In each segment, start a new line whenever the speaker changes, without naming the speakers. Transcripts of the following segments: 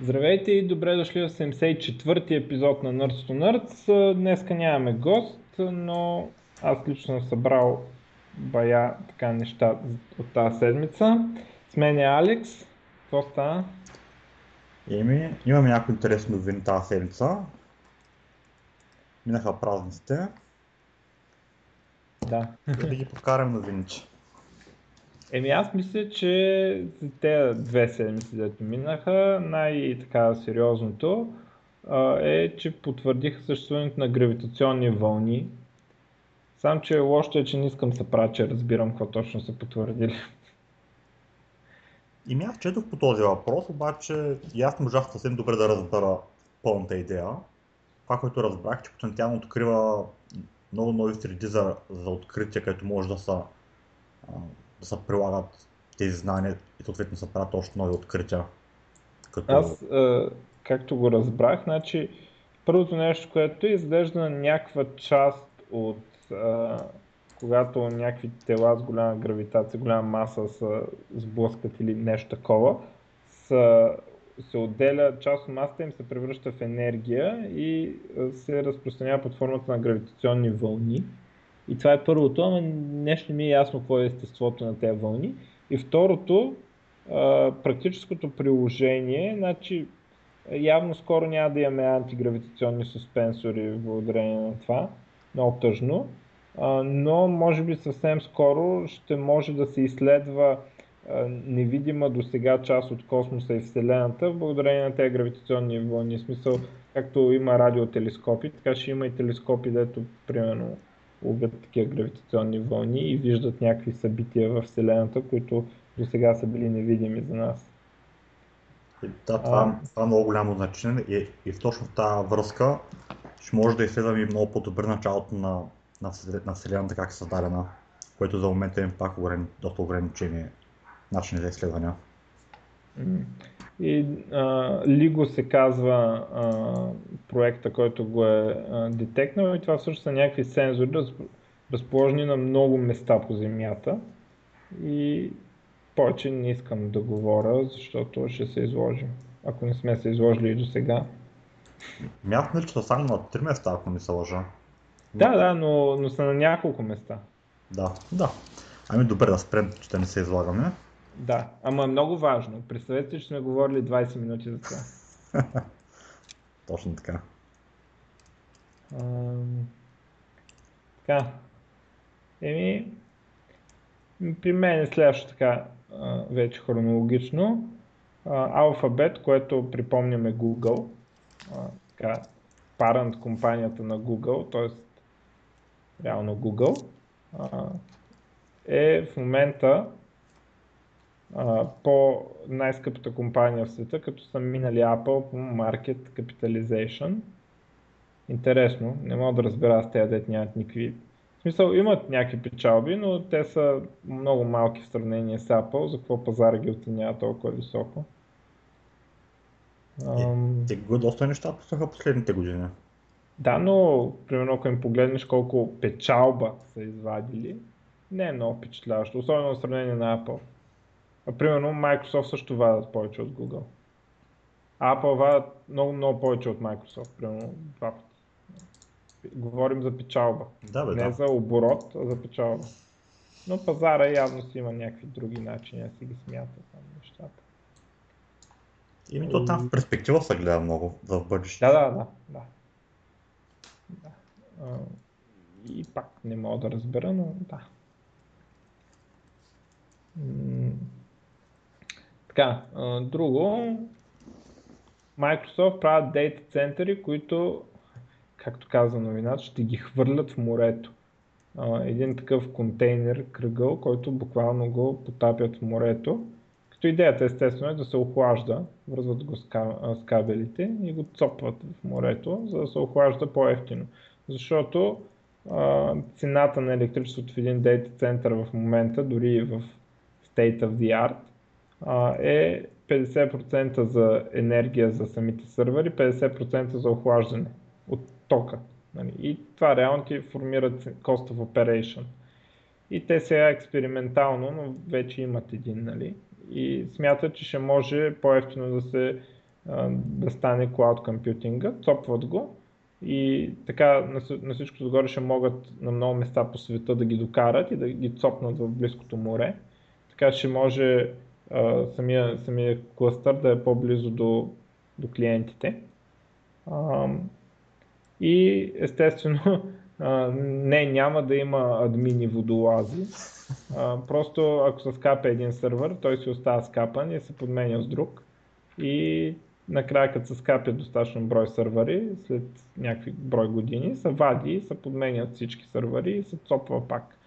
Здравейте и добре дошли в 74-ти епизод на Nerds to Nerds. Днеска нямаме гост, но аз лично съм събрал бая така неща от тази седмица. С мен е Алекс. Какво става?
Еми, имаме някои интересни новини тази седмица. Минаха празниците.
Да.
Да ги покарам новините.
Еми аз мисля, че тези две седмици, дето минаха, най-така сериозното а, е, че потвърдиха съществуването на гравитационни вълни. Сам, че лошото е, че не искам се правя, че разбирам какво точно са потвърдили.
И аз четох по този въпрос, обаче и аз не можах съвсем добре да разбера пълната идея. Това, което разбрах, че потенциално открива много нови среди за, за открития, където може да са да се прилагат тези знания и съответно се правят още нови открития.
Като... Аз, а, както го разбрах, значи първото нещо, което е, изглежда някаква част от а, когато някакви тела с голяма гравитация, голяма маса са сблъскат или нещо такова, са, се отделя, част от масата им се превръща в енергия и се разпространява под формата на гравитационни вълни. И това е първото, ама нещо не ми е ясно какво е естеството на тези вълни. И второто, практическото приложение, значи явно скоро няма да имаме антигравитационни суспенсори благодарение на това. Много тъжно. Но може би съвсем скоро ще може да се изследва невидима до сега част от космоса и Вселената благодарение на тези гравитационни вълни. В смисъл, както има радиотелескопи, така ще има и телескопи, дето примерно ловят такива гравитационни вълни и виждат някакви събития в Вселената, които до сега са били невидими за нас.
Да, това, това е много голямо значение и, и точно в тази връзка ще може да изследваме много по-добре началото на, на, на Вселената, как е създадена, което за момента е пак доста ограничени начини за изследвания.
И а, Ligo се казва а, проекта, който го е а, детекнал и това всъщност са някакви сензори, разположени на много места по Земята. И повече не искам да говоря, защото ще се изложим, ако не сме се изложили и до сега.
Мятам ли, че са само на три места, ако не се лъжа?
Да, да, но, но са на няколко места.
Да, да. Ами добре да спрем, че да не се излагаме.
Да, ама е много важно. Представете, че сме говорили 20 минути за това.
Точно така.
А, така. Еми, при мен е следващо така, вече хронологично. Алфабет, което припомняме Google, така, парент компанията на Google, т.е. реално Google, е в момента по най-скъпата компания в света, като са минали Apple по Market Capitalization. Интересно, не мога да разбера с тези дет нямат никакви... В смисъл, имат някакви печалби, но те са много малки в сравнение с Apple. За какво пазара ги оценява толкова високо?
Ам... Те доста неща пуснаха последните години.
Да, но примерно ако им погледнеш колко печалба са извадили, не е много впечатляващо, особено в сравнение на Apple. Примерно Microsoft също вадят повече от Google. А Apple вадят много, много повече от Microsoft, примерно два пъти. Говорим за печалба.
Да, бе,
Не
да.
за оборот, а за печалба. Но пазара явно си има някакви други начини да си ги смята там нещата.
Ими то там в перспектива се гледа много за бъдеще.
Да, да, да. да. да. И пак не мога да разбера, но да. Така, друго, Microsoft правят дейта центъри, които, както каза новината, ще ги хвърлят в морето. Един такъв контейнер, кръгъл, който буквално го потапят в морето. Като идеята естествено е да се охлажда, връзват го с, кабелите и го цопват в морето, за да се охлажда по-ефтино. Защото цената на електричеството в един дейта център в момента, дори в state of the art, е 50% за енергия за самите сървъри, 50% за охлаждане от тока. Нали? И това реално ти формира cost of operation. И те сега експериментално, но вече имат един, нали? И смятат, че ще може по-ефтино да се да стане cloud компютинга, цопват го и така на, всичко отгоре ще могат на много места по света да ги докарат и да ги цопнат в близкото море. Така ще може самия, самия кластър да е по-близо до, до клиентите. А, и естествено а, не, няма да има админи водолази. А, просто ако се скапе един сървър, той си остава скапан и се подменя с друг. И накрая като се скапят достатъчно брой сървъри, след някакви брой години, се вади, се подменят всички сървъри и се цопва пак.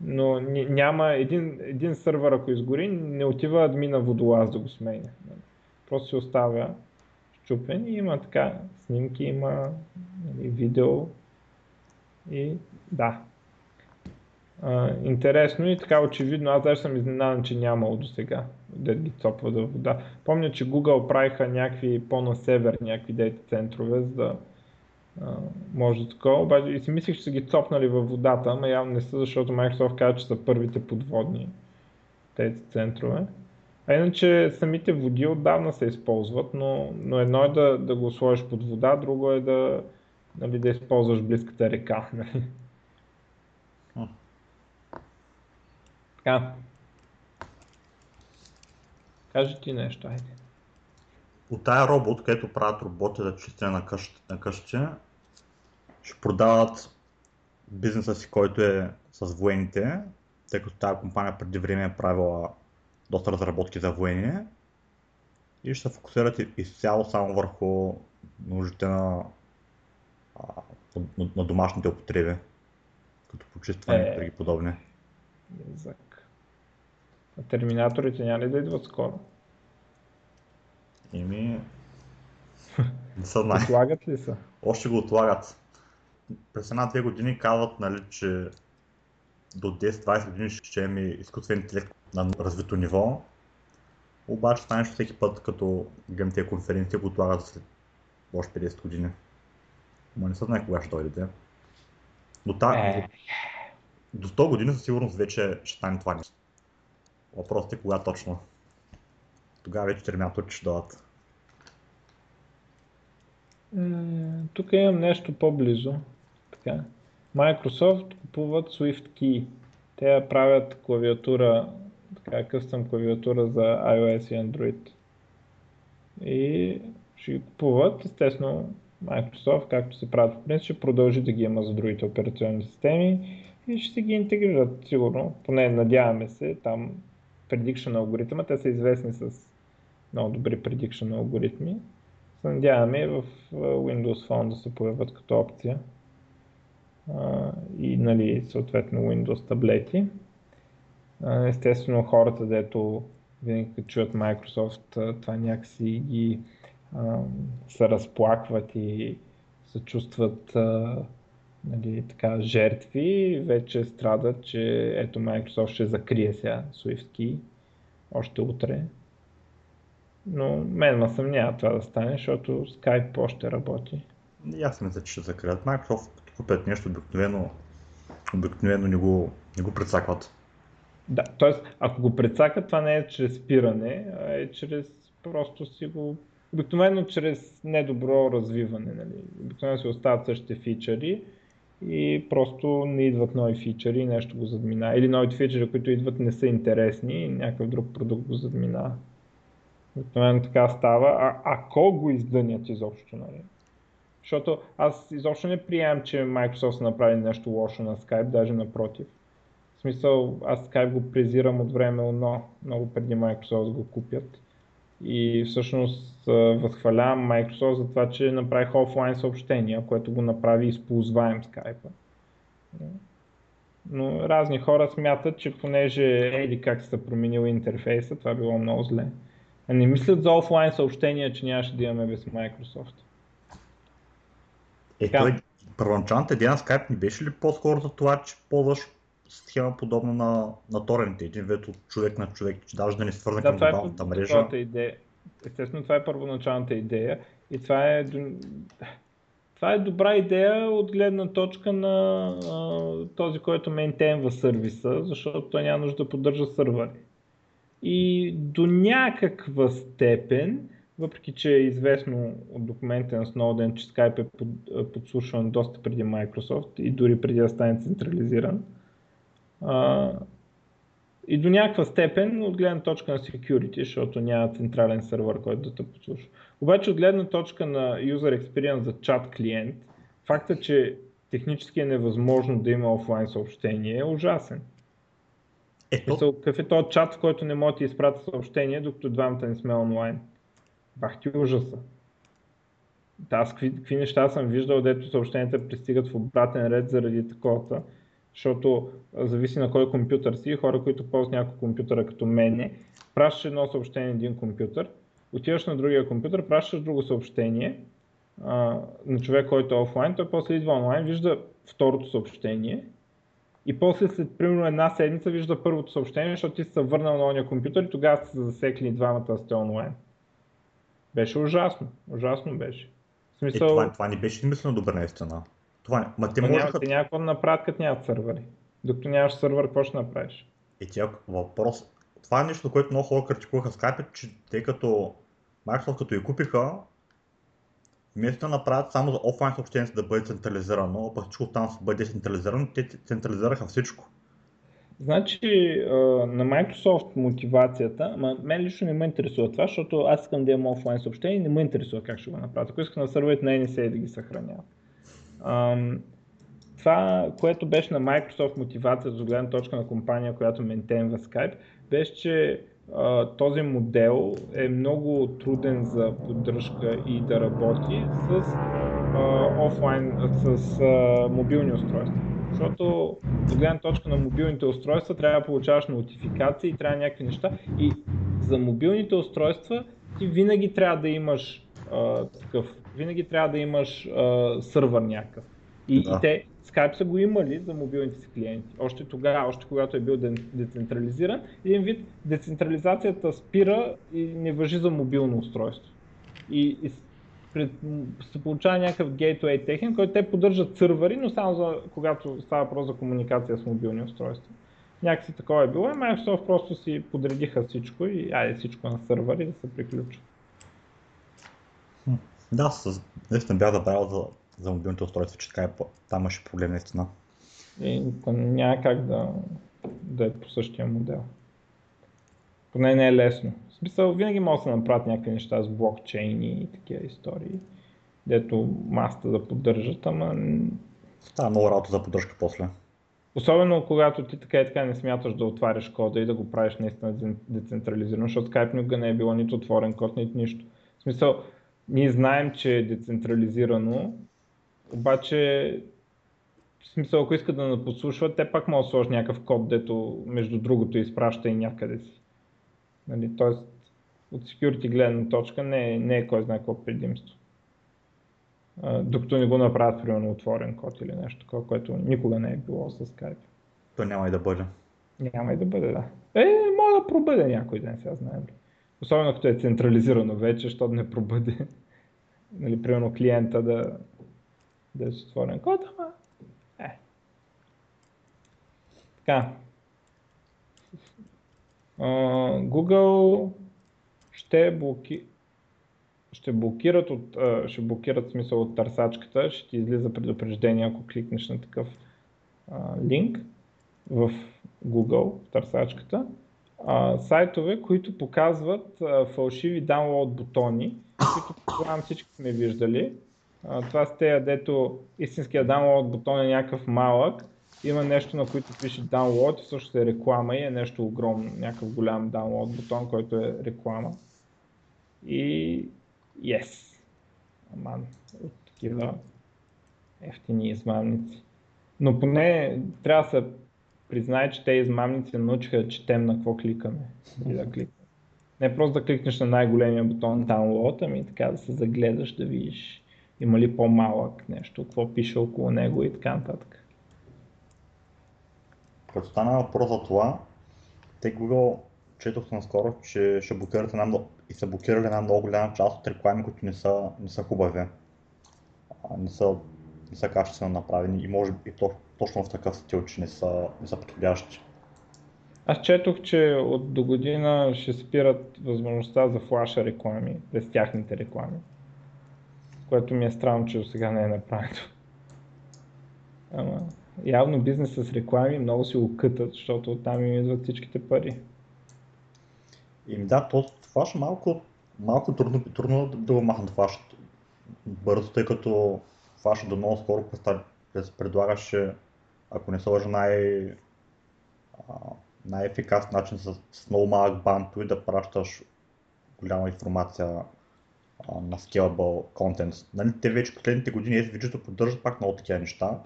Но няма един, един сървър, ако изгори, не отива админа водолаз да го сменя. Просто се оставя щупен и има така снимки, има нали, видео и да. А, интересно и така очевидно, аз даже съм изненадан, че нямало до сега да ги цопва да вода. Помня, че Google правиха някакви по-на север, някакви дейта центрове, за да може да такова, обаче и си мислих, че са ги цопнали във водата, но явно не са, защото Microsoft каза, че са първите подводни дейта центрове. А иначе самите води отдавна се използват, но, но едно е да, да го сложиш под вода, друго е да, нали, да използваш близката река. Нали. Така. Кажи ти нещо, айде.
От тая робот, където правят роботи за чистене на къщите, на къщите, ще продават бизнеса си, който е с военните, тъй като тази компания преди време е правила доста разработки за военни и ще се фокусират изцяло само върху нуждите на, на, на домашните употреби, като почистване и е, други подобни.
Язък. А терминаторите няма ли да идват скоро?
Ими... Не са знае.
Отлагат ли са?
Още го отлагат. През една-две години казват, нали, че до 10-20 години ще имаме изкуствен интелект на развито ниво. Обаче това нещо всеки път, като гледам тези конференции, го отлагат след още 50 години. Ма не съм знае кога ще дойдете. Но та, е. до, до 100 години със сигурност вече ще стане това нещо. Въпросът е кога точно. Тогава вече терминаторите ще дойдат.
тук имам нещо по-близо. Така. Microsoft купуват Swift Key. Те правят клавиатура, така къстъм клавиатура за iOS и Android. И ще ги купуват, естествено Microsoft, както се правят в принцип, ще продължи да ги има за другите операционни системи и ще ги интегрират сигурно, поне надяваме се, там prediction алгоритъма, те са известни с много добри prediction алгоритми. Се надяваме в Windows Phone да се появят като опция и нали, съответно Windows таблети. Естествено хората, дето винаги като чуят Microsoft, това някакси ги се разплакват и се чувстват нали, така, жертви, вече страдат, че ето Microsoft ще закрие сега SwiftKey още утре. Но мен ме съмнява това да стане, защото Skype още работи.
Аз мисля, че ще закрият. Microsoft купят нещо, обикновено, обикновено не го, не го прецакват.
Да, т.е. ако го прецакат, това не е чрез спиране, а е чрез просто си го обикновено чрез недобро развиване. Нали. Обикновено се остават същите фичъри и просто не идват нови фичъри и нещо го задмина. Или новите фичъри, които идват не са интересни и някакъв друг продукт го задмина. Обикновено така става, а ако го издънят изобщо. Нали. Защото аз изобщо не приемам, че Microsoft са направили нещо лошо на Skype, даже напротив. В смисъл, аз Skype го презирам от време, но много преди Microsoft го купят. И всъщност възхвалявам Microsoft за това, че направих офлайн съобщения, което го направи използваем Skype. Но разни хора смятат, че понеже еди как се променил интерфейса, това било много зле. А не мислят за офлайн съобщения, че нямаше да имаме без Microsoft.
Е, той, първоначалната идея на Skype не беше ли по-скоро за това, че ползваш схема подобна на, на торенте, един вид от човек на човек, че даже да не свързан да, към е глобалната е мрежа.
Идея. Естествено, това е първоначалната идея и това е, това е добра идея от гледна точка на а, този, който мейнтейнва сервиса, защото той няма нужда да поддържа сървъри. И до някаква степен въпреки че е известно от документите на Snowden, че Skype е под, подслушван доста преди Microsoft и дори преди да стане централизиран. А, и до някаква степен от гледна точка на security, защото няма централен сервер, който да те подслушва. Обаче от гледна точка на user experience за чат клиент, факта, че технически е невъзможно да има офлайн съобщение е ужасен. Ето. Какъв е този чат, в който не може да ти изпратя съобщение, докато двамата не сме онлайн? Бах ти ужаса. Да, аз какви, какви неща съм виждал, дето съобщенията пристигат в обратен ред заради такова, защото зависи на кой компютър си. Хора, които ползват няколко компютъра като мене, пращаш едно съобщение на един компютър, отиваш на другия компютър, пращаш друго съобщение а, на човек, който е офлайн, той после идва онлайн, вижда второто съобщение и после след примерно една седмица вижда първото съобщение, защото ти си се върнал на ония компютър и тогава сте засекли двамата сте онлайн. Беше ужасно. Ужасно беше.
В смисъл... Е, това, това не беше мислено добре наистина. Това, ма те
можеха... Няма, те няма какво да направят, като нямат сървъри. Докато нямаш сървър, какво ще направиш?
Е, тя въпрос. Това е нещо, което много хора критикуваха Skype, че тъй като Microsoft като я купиха, вместо да направят само за офлайн съобщението да бъде централизирано, а пък всичко там да бъде децентрализирано, те централизираха всичко.
Значи на Microsoft мотивацията, ма мен лично не ме интересува това, защото аз искам да имам офлайн съобщение и не ме интересува как ще го направя. Ако искам на сървърите на NSA да ги съхранява. Това, което беше на Microsoft мотивацията за гледна точка на компания, която ментенва Skype, беше, че този модел е много труден за поддръжка и да работи с офлайн, с мобилни устройства. Защото от гледна точка на мобилните устройства трябва да получаваш нотификации, трябва някакви неща и за мобилните устройства ти винаги трябва да имаш а, такъв, винаги трябва да имаш а, сървър някакъв. И, да. и те, Skype са го имали за мобилните си клиенти. Още тогава, още когато е бил децентрализиран, един вид децентрализацията спира и не въжи за мобилно устройство. И, и пред, се получава някакъв gateway техен, който те поддържат сървъри, но само за, когато става въпрос за комуникация с мобилни устройства. Някакси такова е било и Microsoft просто си подредиха всичко и айде всичко на сървъри да се приключи.
Да, наистина бях забравил за, за мобилните устройства, че така е, там имаше проблем наистина.
И няма как да, да е по същия модел. Поне не е лесно. В смисъл, винаги може да се направят някакви неща с блокчейни и такива истории, дето масата да поддържат, ама...
Става много работа за поддръжка после.
Особено когато ти така и така не смяташ да отваряш кода и да го правиш наистина децентрализирано, защото Skype никога не е било нито отворен код, нито нищо. В смисъл, ние знаем, че е децентрализирано, обаче в смисъл, ако искат да наподслушват, те пак могат да сложат някакъв код, дето между другото изпраща и някъде си. Нали, Тоест, от security гледна точка не е, не е кой знае какво предимство. А, докато не го направят примерно отворен код или нещо такова, което никога не е било с Skype.
То няма и да бъде.
Няма и да бъде, да. Е, може да пробъде някой ден, сега знаем. Особено като е централизирано вече, защото не пробъде. нали, примерно клиента да, да е с отворен код, ама е. Така, Google ще, блоки... ще блокират от, ще блокират смисъл от търсачката, ще ти излиза предупреждение, ако кликнеш на такъв линк в Google, в търсачката, сайтове, които показват фалшиви даунлоад бутони, които предполагам всички сме виждали. Това с тези, дето истинския даунлоад бутон е някакъв малък, има нещо, на което пише download и също е реклама и е нещо огромно, някакъв голям download бутон, който е реклама. И yes. Аман, от такива ефтини измамници. Но поне трябва да се признае, че те измамници научиха да четем на какво кликаме. И да кликаме. Не просто да кликнеш на най-големия бутон download, ами така да се загледаш, да видиш има ли по-малък нещо, какво пише около него и така нататък.
Като стана въпрос за това, те Google четох наскоро, че ще блокират една, и са блокирали една много голяма част от реклами, които не са, не са хубави. Не са, не са качествено направени и може и то, точно в такъв стил, че не са, не са подходящи.
Аз четох, че от до година ще спират възможността за флаша реклами през тяхните реклами. Което ми е странно, че до сега не е направено. Ама, явно бизнес с реклами много си го кътат, защото оттам им идват всичките пари.
И да, то флаш малко, малко трудно, трудно да го махнат флаш бързо, тъй като флаш до много скоро предлагаше, ако не се лъжа, най, най-ефикасен начин с, с много малък бантове да пращаш голяма информация а, на scalable content. Нали, те вече последните години SVG-то поддържат пак много такива неща.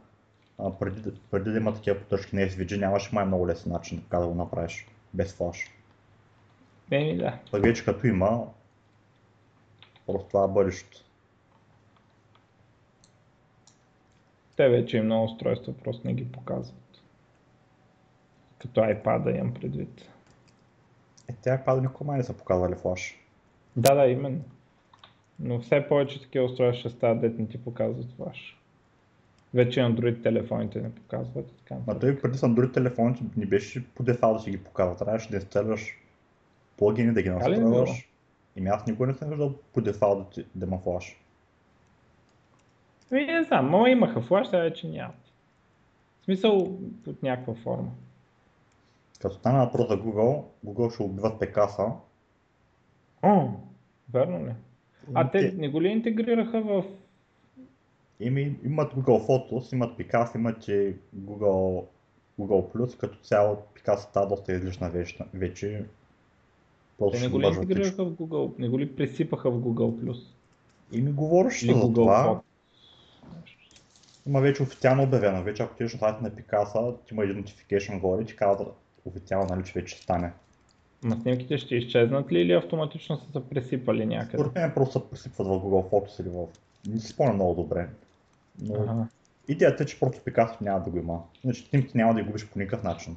А, преди, преди да има такива поддръжки на SVG нямаше май много лесен начин така да го направиш без флаш.
Еми да.
Пък вече като има, просто това е бъдещето.
Те вече и много устройства просто не ги показват. Като iPad имам предвид.
Е, те iPad никога май не са показвали флаш.
Да, да, именно. Но все повече такива устройства ще стават, дет не ти показват флаш. Вече Android телефоните не показват. Така.
Ма той преди с Android телефоните не беше по дефалт да си ги показва. Трябваше да инсталираш плагини да ги настройваш. И аз никога не съм виждал по дефалт да, да има флаш.
Ами не знам, но имаха флаш, сега вече нямат. В смисъл от някаква форма.
Като стана въпрос за Google, Google ще убиват Пекаса.
О, верно ли? А те не го ли интегрираха в...
Ими, имат Google Photos, имат Picasa, имат и Google, Google+, като цяло Picasa става доста излишна вече.
Просто те не го ли интегрираха в Google, не го ли пресипаха в Google+.
И ми говориш за Google това. Photos. Има вече официално обявено. Вече ако отидеш на сайта на Picasa, ти има identification горе и ти казва официално, нали, че вече стане.
Ма снимките ще изчезнат ли или автоматично са се пресипали някъде?
Според мен просто се пресипват в Google Photos или в... Не си спомням много добре. Но ага. идеята е, че просто Picasso няма да го има. Значи снимките няма да ги губиш по никакъв начин.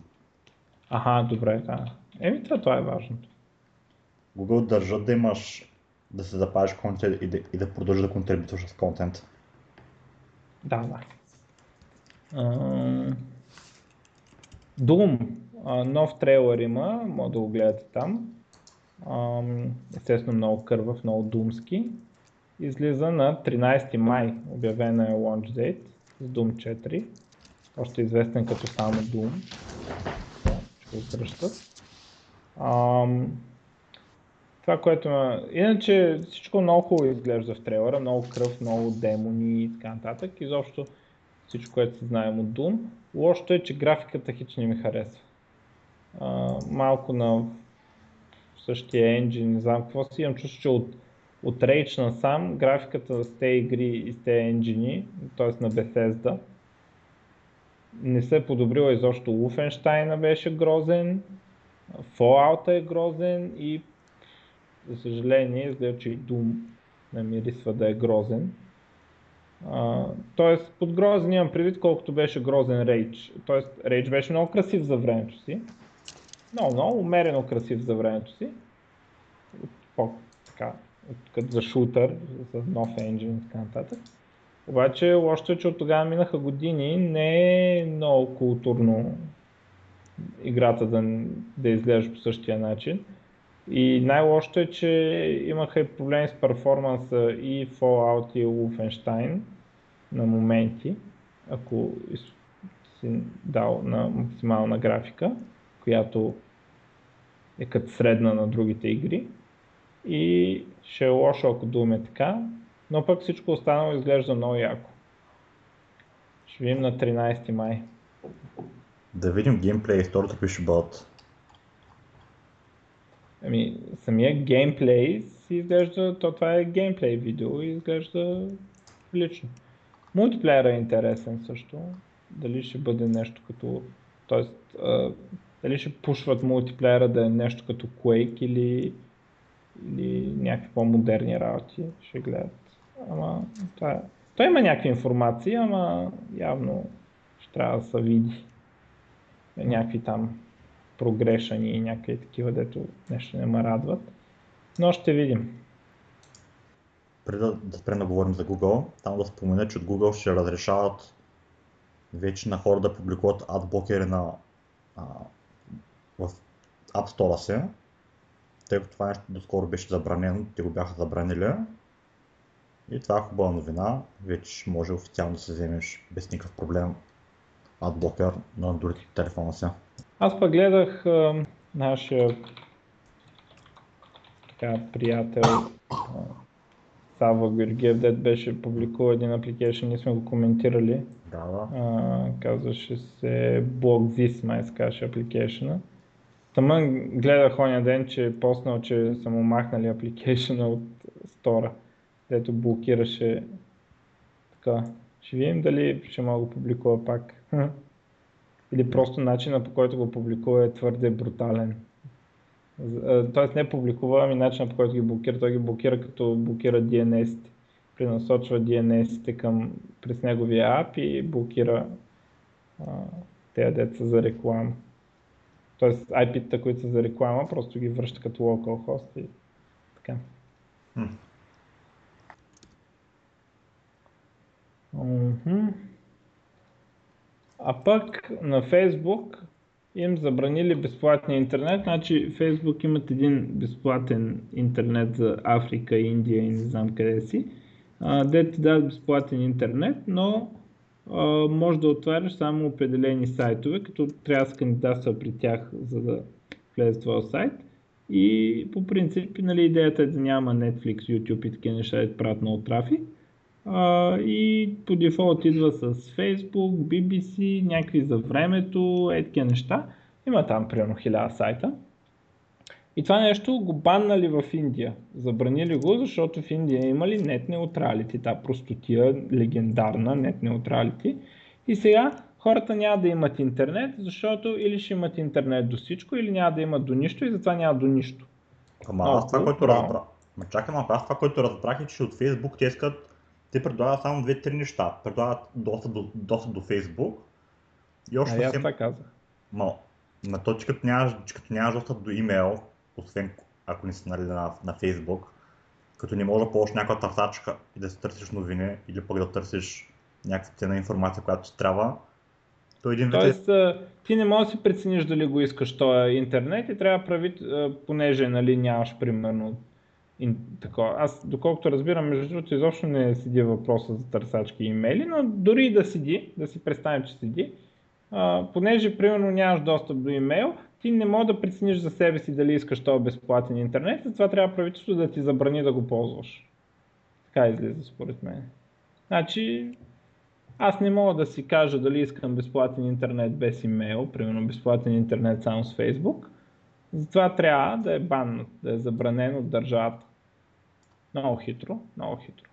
Ага, добре, да. Еми това, това е важното.
Google държат да имаш да се запазиш контент и да, и да продължиш да контрибутваш с контент.
Да, да. Doom, нов трейлър има, може да го гледате там. Естествено много кървав, много думски. Излиза на 13 май, обявена е launch date с Doom 4. Още известен като само Doom. Ще го връщат. Това, което ме... Иначе всичко много хубаво изглежда в трейлера, много кръв, много демони и така нататък. Изобщо всичко, което се знаем от Doom. Лошото е, че графиката хич не ми харесва. А, малко на същия енджин, не знам какво си, имам чувство, че от, от Rage насам графиката с тези игри и с тези енджини, т.е. на Bethesda, не се е подобрила изобщо. Wolfenstein беше грозен, Fallout е грозен и за съжаление, изглежда, че и Doom намирисва да е грозен. Тоест, под грозен имам предвид колкото беше грозен Rage. Тоест, Rage беше много красив за времето си. Много, много умерено красив за времето си. По, така, за шутър, за нов енджин и така нататък. Обаче лошото е, че от тогава минаха години, не е много културно играта да, да изглежда по същия начин. И най-лошото е, че имаха и проблеми с перформанса и Fallout и Wolfenstein на моменти, ако си дал на максимална графика, която е като средна на другите игри. И ще е лошо, ако думе така, но пък всичко останало изглежда много яко. Ще видим на 13 май.
Да видим геймплей и второто какви ще бъдат.
Ами, самия геймплей си изглежда, то това е геймплей видео и изглежда лично. Мултиплеера е интересен също. Дали ще бъде нещо като, т.е. дали ще пушват мултиплеера да е нещо като Quake или, или някакви по-модерни работи ще гледат. Ама, това е. Той има някакви информации, ама явно ще трябва да се види. Някакви там прогрешани и някакви такива, дето нещо не ме радват. Но ще видим.
Преди да, да спрем да говорим за Google, там да спомена, че от Google ще разрешават вече на хора да публикуват адблокери на, а, в App Store си, тъй като това нещо доскоро беше забранено, те го бяха забранили. И това е хубава новина, вече може официално да се вземеш без никакъв проблем адблокер на Android телефона си.
Аз пък гледах а, нашия така, приятел Сава Георгиев, дед беше публикувал един апликейшн, ние сме го коментирали.
Да, да.
А, казваше се BlockThis, май се казваше апликейшна. Тъмън гледах оня ден, че е поснал, че са му махнали апликейшна от стора, дето блокираше така. Ще видим дали ще мога да го публикува пак. Или просто начина по който го публикува е твърде брутален. Тоест не публикува, ами начинът по който ги блокира. Той ги блокира като блокира DNS-ите. Пренасочва DNS-ите към, през неговия ап и блокира а, тези деца за реклама. Тоест IP-та, които са за реклама, просто ги връща като localhost и така. Hmm. Uh-huh. А пък на Facebook им забранили безплатния интернет. Значи Facebook имат един безплатен интернет за Африка, Индия и не знам къде си. Де ти дадат безплатен интернет, но може да отваряш само определени сайтове, като трябва да се кандидатства при тях, за да влезе в този сайт. И по принцип нали, идеята е да няма Netflix, YouTube и такива неща да правят много трафик. А, и по дефолт идва с Facebook, BBC, някакви за времето, е такива неща. Има там примерно 1000 сайта. И това нещо го баннали в Индия. Забранили го, защото в Индия имали нет неутралити, та простотия легендарна нет неутралити. И сега хората няма да имат интернет, защото или ще имат интернет до всичко, или няма да имат до нищо и затова няма до нищо.
Ама аз това, което разбрах. Ма чакай малко, аз това, което разбрах е, че от Facebook те искат те предлагат само две-три неща. Предлагат достъп до, достъп до Facebook
и още а, съвсем... това казах.
Ма, на то, че като нямаш, че като нямаш достъп до имейл, освен ако не си нали, на, на Facebook, като не можеш да ползваш някаква търсачка и да си търсиш новини или пък да търсиш някаква ценна информация, която ти трябва,
то един вид Тоест, ти не можеш да си прецениш дали го искаш този интернет и трябва да прави, понеже нали, нямаш примерно такова. Аз, доколкото разбирам, между другото, изобщо не седи въпроса за търсачки и имейли, но дори и да седи, да си представим, че седи, понеже примерно нямаш достъп до имейл, ти не можеш да прецениш за себе си дали искаш този безплатен интернет, затова трябва правителството да ти забрани да го ползваш. Така излиза според мен. Значи, аз не мога да си кажа дали искам безплатен интернет без имейл, примерно безплатен интернет само с Facebook, затова трябва да е баннат, да е забранен от държавата. Много хитро, много хитро.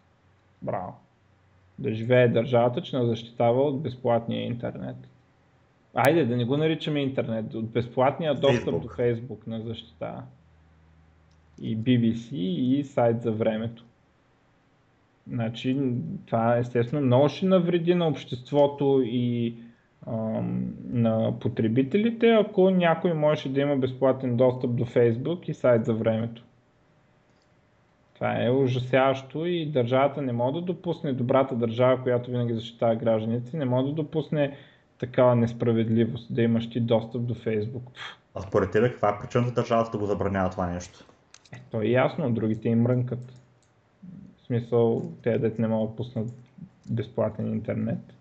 Браво. Да живее държавата, че не защитава от безплатния интернет. Айде, да не го наричаме интернет, от безплатния достъп Facebook. до Facebook на защита. И BBC и сайт за времето. Значи, това естествено много ще навреди на обществото и на потребителите, ако някой можеше да има безплатен достъп до Facebook и сайт за времето. Това е ужасяващо и държавата не може да допусне, добрата държава, която винаги защитава гражданите, не може да допусне такава несправедливост, да имаш ти достъп до Facebook.
А според тебе каква е причината държавата да го забранява това нещо?
Е, то е ясно, другите им мрънкат. В смисъл, те дете не могат да пуснат безплатен интернет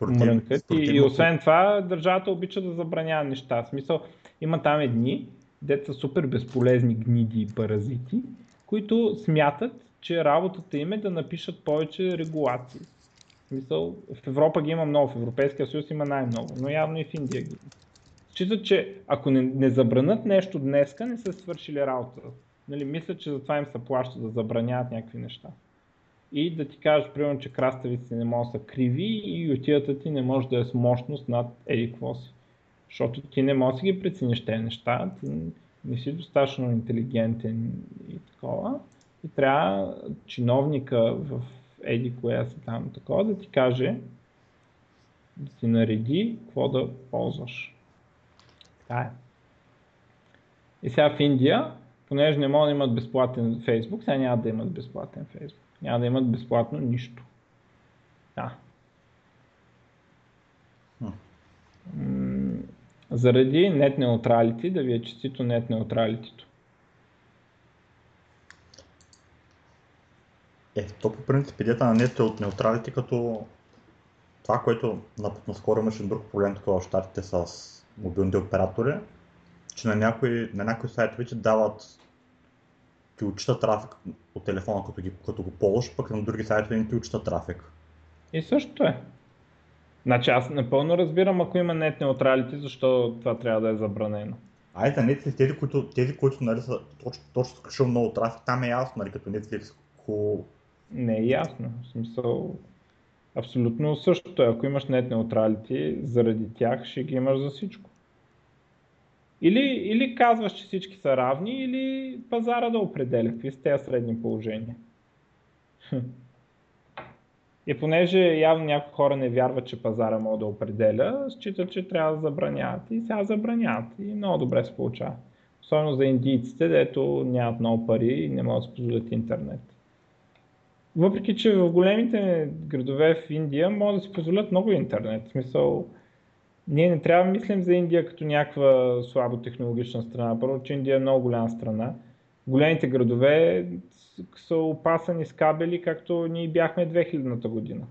мрънкат. И, и освен това, държавата обича да забранява неща. В смисъл, има там едни, деца супер безполезни гниди и паразити, които смятат, че работата им е да напишат повече регулации. В смисъл, в Европа ги има много, в Европейския съюз има най-много, но явно и в Индия ги има. Считат, че ако не, не забранят нещо днеска, не са свършили работа. Нали, мислят, че затова им се плаща да забраняват някакви неща и да ти кажеш, примерно, че краставиците не могат да са криви и отидата ти не може да е с мощност над еди какво си. Защото ти не можеш да ги прецениш тези неща, ти не си достатъчно интелигентен и такова. И трябва чиновника в еди коя си там такова да ти каже, да ти нареди какво да ползваш. Така е. И сега в Индия, понеже не могат да имат безплатен Фейсбук, сега няма да имат безплатен Фейсбук. Няма да имат безплатно нищо. Да. Заради net neutrality, да ви е честито net neutrality.
Е, то по принцип идеята на net от неутралите като това, което наскоро имаше друг проблем тук в щатите с мобилните оператори, че на някои, на някои сайтове ти дават ти отчита трафик от телефона, като, ги, като го ползваш, пък на други сайтове не ти отчита трафик.
И също е. Значи аз напълно разбирам, ако има нет неутралити, защо това трябва да е забранено.
Айде, Netflix, тези, които, тези, които нали, са точно, точно много трафик, там е ясно, нали, като Netflix, ко...
Не е ясно. В смисъл, абсолютно същото е. Ако имаш нет неутралити, заради тях ще ги имаш за всичко. Или, или казваш, че всички са равни, или пазара да определя какви са тези средни положения. И понеже явно някои хора не вярват, че пазара може да определя, считат, че трябва да забраняват. И сега забраняват. И много добре се получава. Особено за индийците, дето нямат много пари и не могат да се позволят интернет. Въпреки, че в големите градове в Индия могат да си позволят много интернет. В смисъл, ние не трябва да мислим за Индия като някаква слабо технологична страна. Първо, че Индия е много голяма страна. Големите градове са опасани с кабели, както ние бяхме 2000-та година.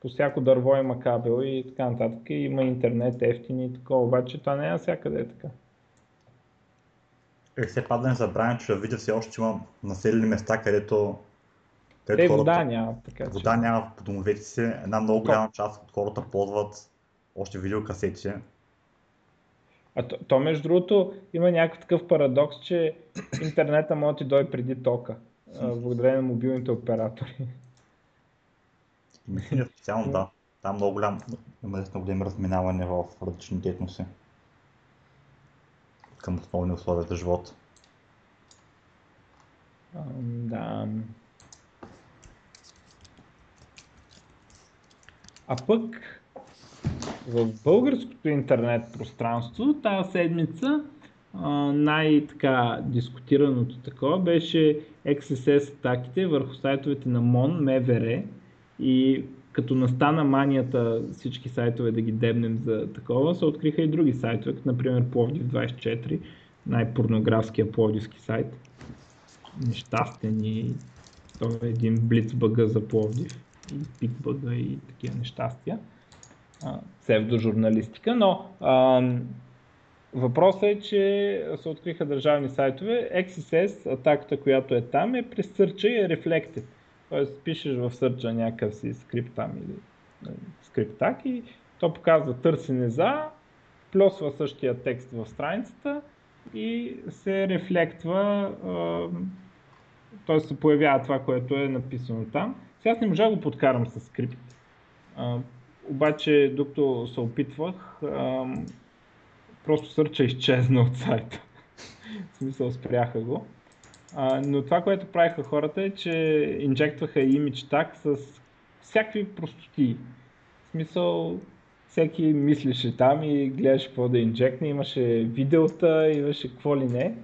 По всяко дърво има кабел и така нататък. Има интернет, ефтини и такова. Обаче това не е всякъде е така.
Е, все пак да не забравяме, че видя все още има населени места, където
те, хората, вода няма, така
Вода няма по домовете си. Една много голяма част от хората ползват още видеокасети.
А то, то, между другото, има някакъв такъв парадокс, че интернета може да ти дойде преди тока, благодарение на мобилните оператори.
Мисля, специално да. Там много голям, има много големи разминавания в различните етноси към основни условия за живот.
да. А пък в българското интернет пространство тази седмица най-така дискутираното такова беше XSS атаките върху сайтовете на МОН, МВР и като настана манията всички сайтове да ги дебнем за такова, се откриха и други сайтове, като например Пловдив 24, най-порнографския пловдивски сайт. Нещастен и той е един блицбъга за Пловдив и пикбъга и такива нещастия псевдожурналистика, но а, въпросът е, че се откриха държавни сайтове. XSS, атаката, която е там, е през сърча и е reflected. Тоест пишеш в сърча някакъв си скрипт там или нали, скрипт так и то показва търсене за, плюсва същия текст в страницата и се рефлектва, т.е. се появява това, което е написано там. Сега аз не можа да го подкарам с скрипт. Обаче, докато се опитвах, ам, просто сърча изчезна от сайта. В смисъл, спряха го. А, но това, което правиха хората е, че инжектваха имидж так с всякакви простоти. В смисъл, всеки мислеше там и гледаше какво да инжектне, имаше видеота, имаше какво ли не.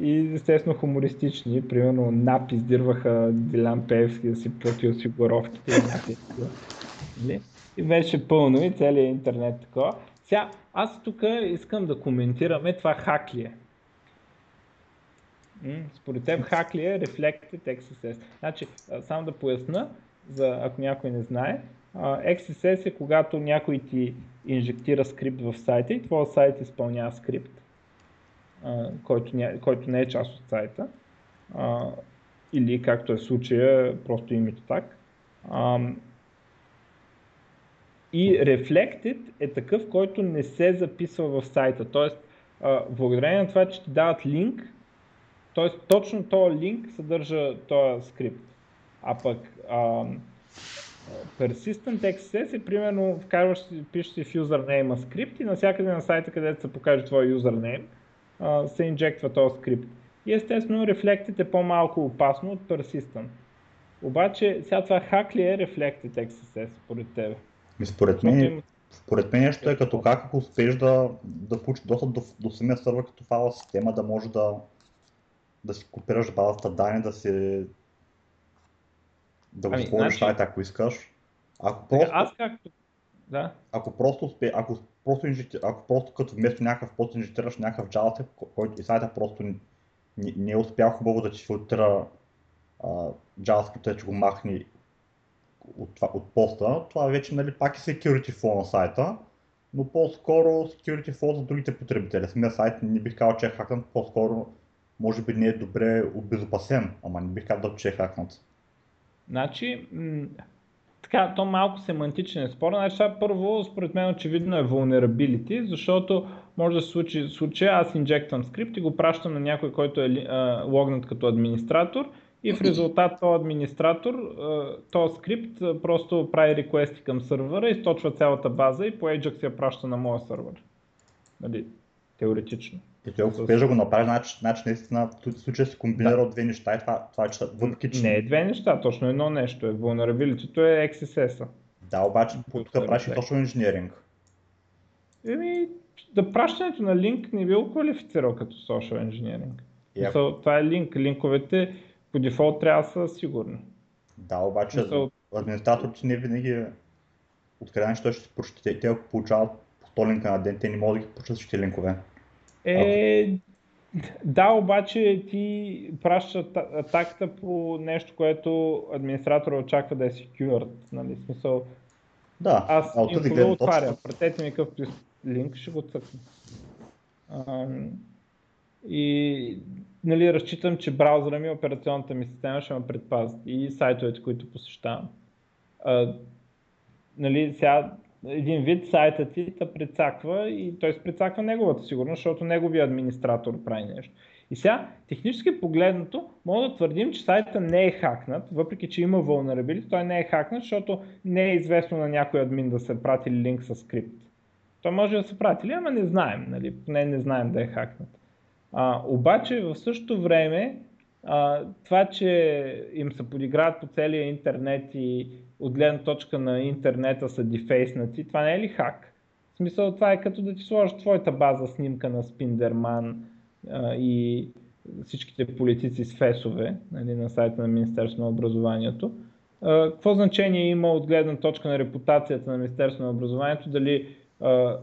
И естествено хумористични, примерно напис дирваха Дилян Певски да си плати осигуровките Нали? И беше пълно и целият интернет такова. Сега, аз тук искам да коментираме това хак ли е. Според теб хак ли е Reflected XSS? Значи, само да поясна, за, ако някой не знае, XSS е когато някой ти инжектира скрипт в сайта и твоя сайт изпълнява скрипт, който, ня... който не е част от сайта. Или както е в случая, просто името так. И Reflected е такъв, който не се записва в сайта. Тоест, а, благодарение на това, че ти дават линк, т.е. точно този линк съдържа този скрипт. А пък а, Persistent XSS е примерно вкарваш, пишеш си в юзернейма скрипт и навсякъде на сайта, където се покаже твой юзернейм, се инжектва този скрипт. И естествено Reflected е по-малко опасно от Persistent. Обаче сега това хак ли е Reflected XSS според тебе?
Според мен, според мен нещо е като как ако успееш да, да получиш достъп до, до самия сървър като файла система, да може да, да си копираш базата данни, да си да го ами, значи... сайта, ако искаш. Ако
просто... Аз както, Да.
Ако просто, успе, ако просто, инжити, ако просто като вместо някакъв пост инжектираш някакъв JavaScript, който и сайта просто не, не, не е успял хубаво да ти филтрира JavaScript, че го махни от, това, от поста, това вече нали, пак е security flaw на сайта, но по-скоро security flaw за другите потребители. Самия сайт не бих казал, че е хакнат, по-скоро може би не е добре обезопасен, ама не бих казал, че е хакнат.
Значи, така, то малко семантичен е спор. Значи, това първо, според мен, очевидно е vulnerability, защото може да се случи случая, аз инжектвам скрипт и го пращам на някой, който е а, логнат като администратор и в резултат този администратор, този скрипт просто прави реквести към сървъра, източва цялата база и по Ajax я праща на моя сървър. Нали, теоретично.
И той ако успееш да го направиш, значи, значи наистина в случая се комбинира да. от две неща и това, това е, че въпреки че...
Не е две неща, точно едно нещо е. Vulnerability е XSS-а.
Да, обаче тук и точно инженеринг.
Еми, да пращането на линк не бил квалифицирал като social engineering. Yep. Това е линк. Линковете по дефолт трябва да са сигурни.
Да, обаче Мисъл... администраторите не винаги откъде нещо ще се прочете. Те ако получават по 100 линка на ден, те не могат да ги прочитат всички линкове.
Е, да, обаче ти праща атаката по нещо, което администратора очаква да е secured. Нали? Смисъл,
да,
аз им го отварям, пратете ми какъв линк, ще го цъкна. И нали, разчитам, че браузъра ми, операционната ми система ще ме предпази и сайтовете, които посещавам. А, нали, сега един вид сайтът ти те прецаква и той се прецаква неговата сигурност, защото неговия администратор прави нещо. И сега, технически погледнато, мога да твърдим, че сайта не е хакнат, въпреки че има vulnerability, той не е хакнат, защото не е известно на някой админ да се прати линк с скрипт. Той може да се прати, ама не знаем, нали? поне не знаем да е хакнат. А, обаче в същото време а, това, че им се подиграват по целия интернет и от гледна точка на интернета са дефейснати, това не е ли хак? В смисъл това е като да ти сложиш твоята база снимка на Спиндерман а, и всичките политици с фесове нали, на сайта на Министерство на образованието. А, какво значение има от гледна точка на репутацията на Министерство на образованието, дали а,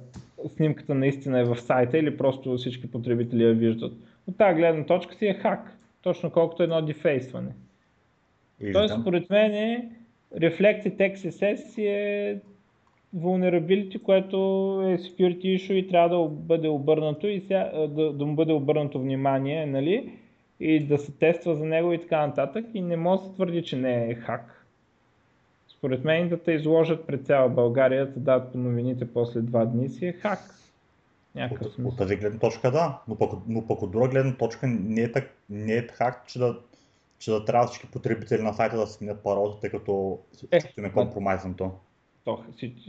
снимката наистина е в сайта или просто всички потребители я виждат. От тази гледна точка си е хак, точно колкото едно дефейсване. Тоест, според мен, Reflected XSS е vulnerability, което е security issue и трябва да бъде обърнато и ся, да, да му бъде обърнато внимание, нали? И да се тества за него и така нататък. И не може да се твърди, че не е хак. Според мен да те изложат пред цяла България, да дадат по новините после два дни си е хак.
Някакъв от, от тази гледна точка да, но пък, но пък от друга гледна точка не е, так, не е хак, че да, че да трябва всички потребители на сайта да сменят паролата, тъй като е, им е компромайзнато.
То,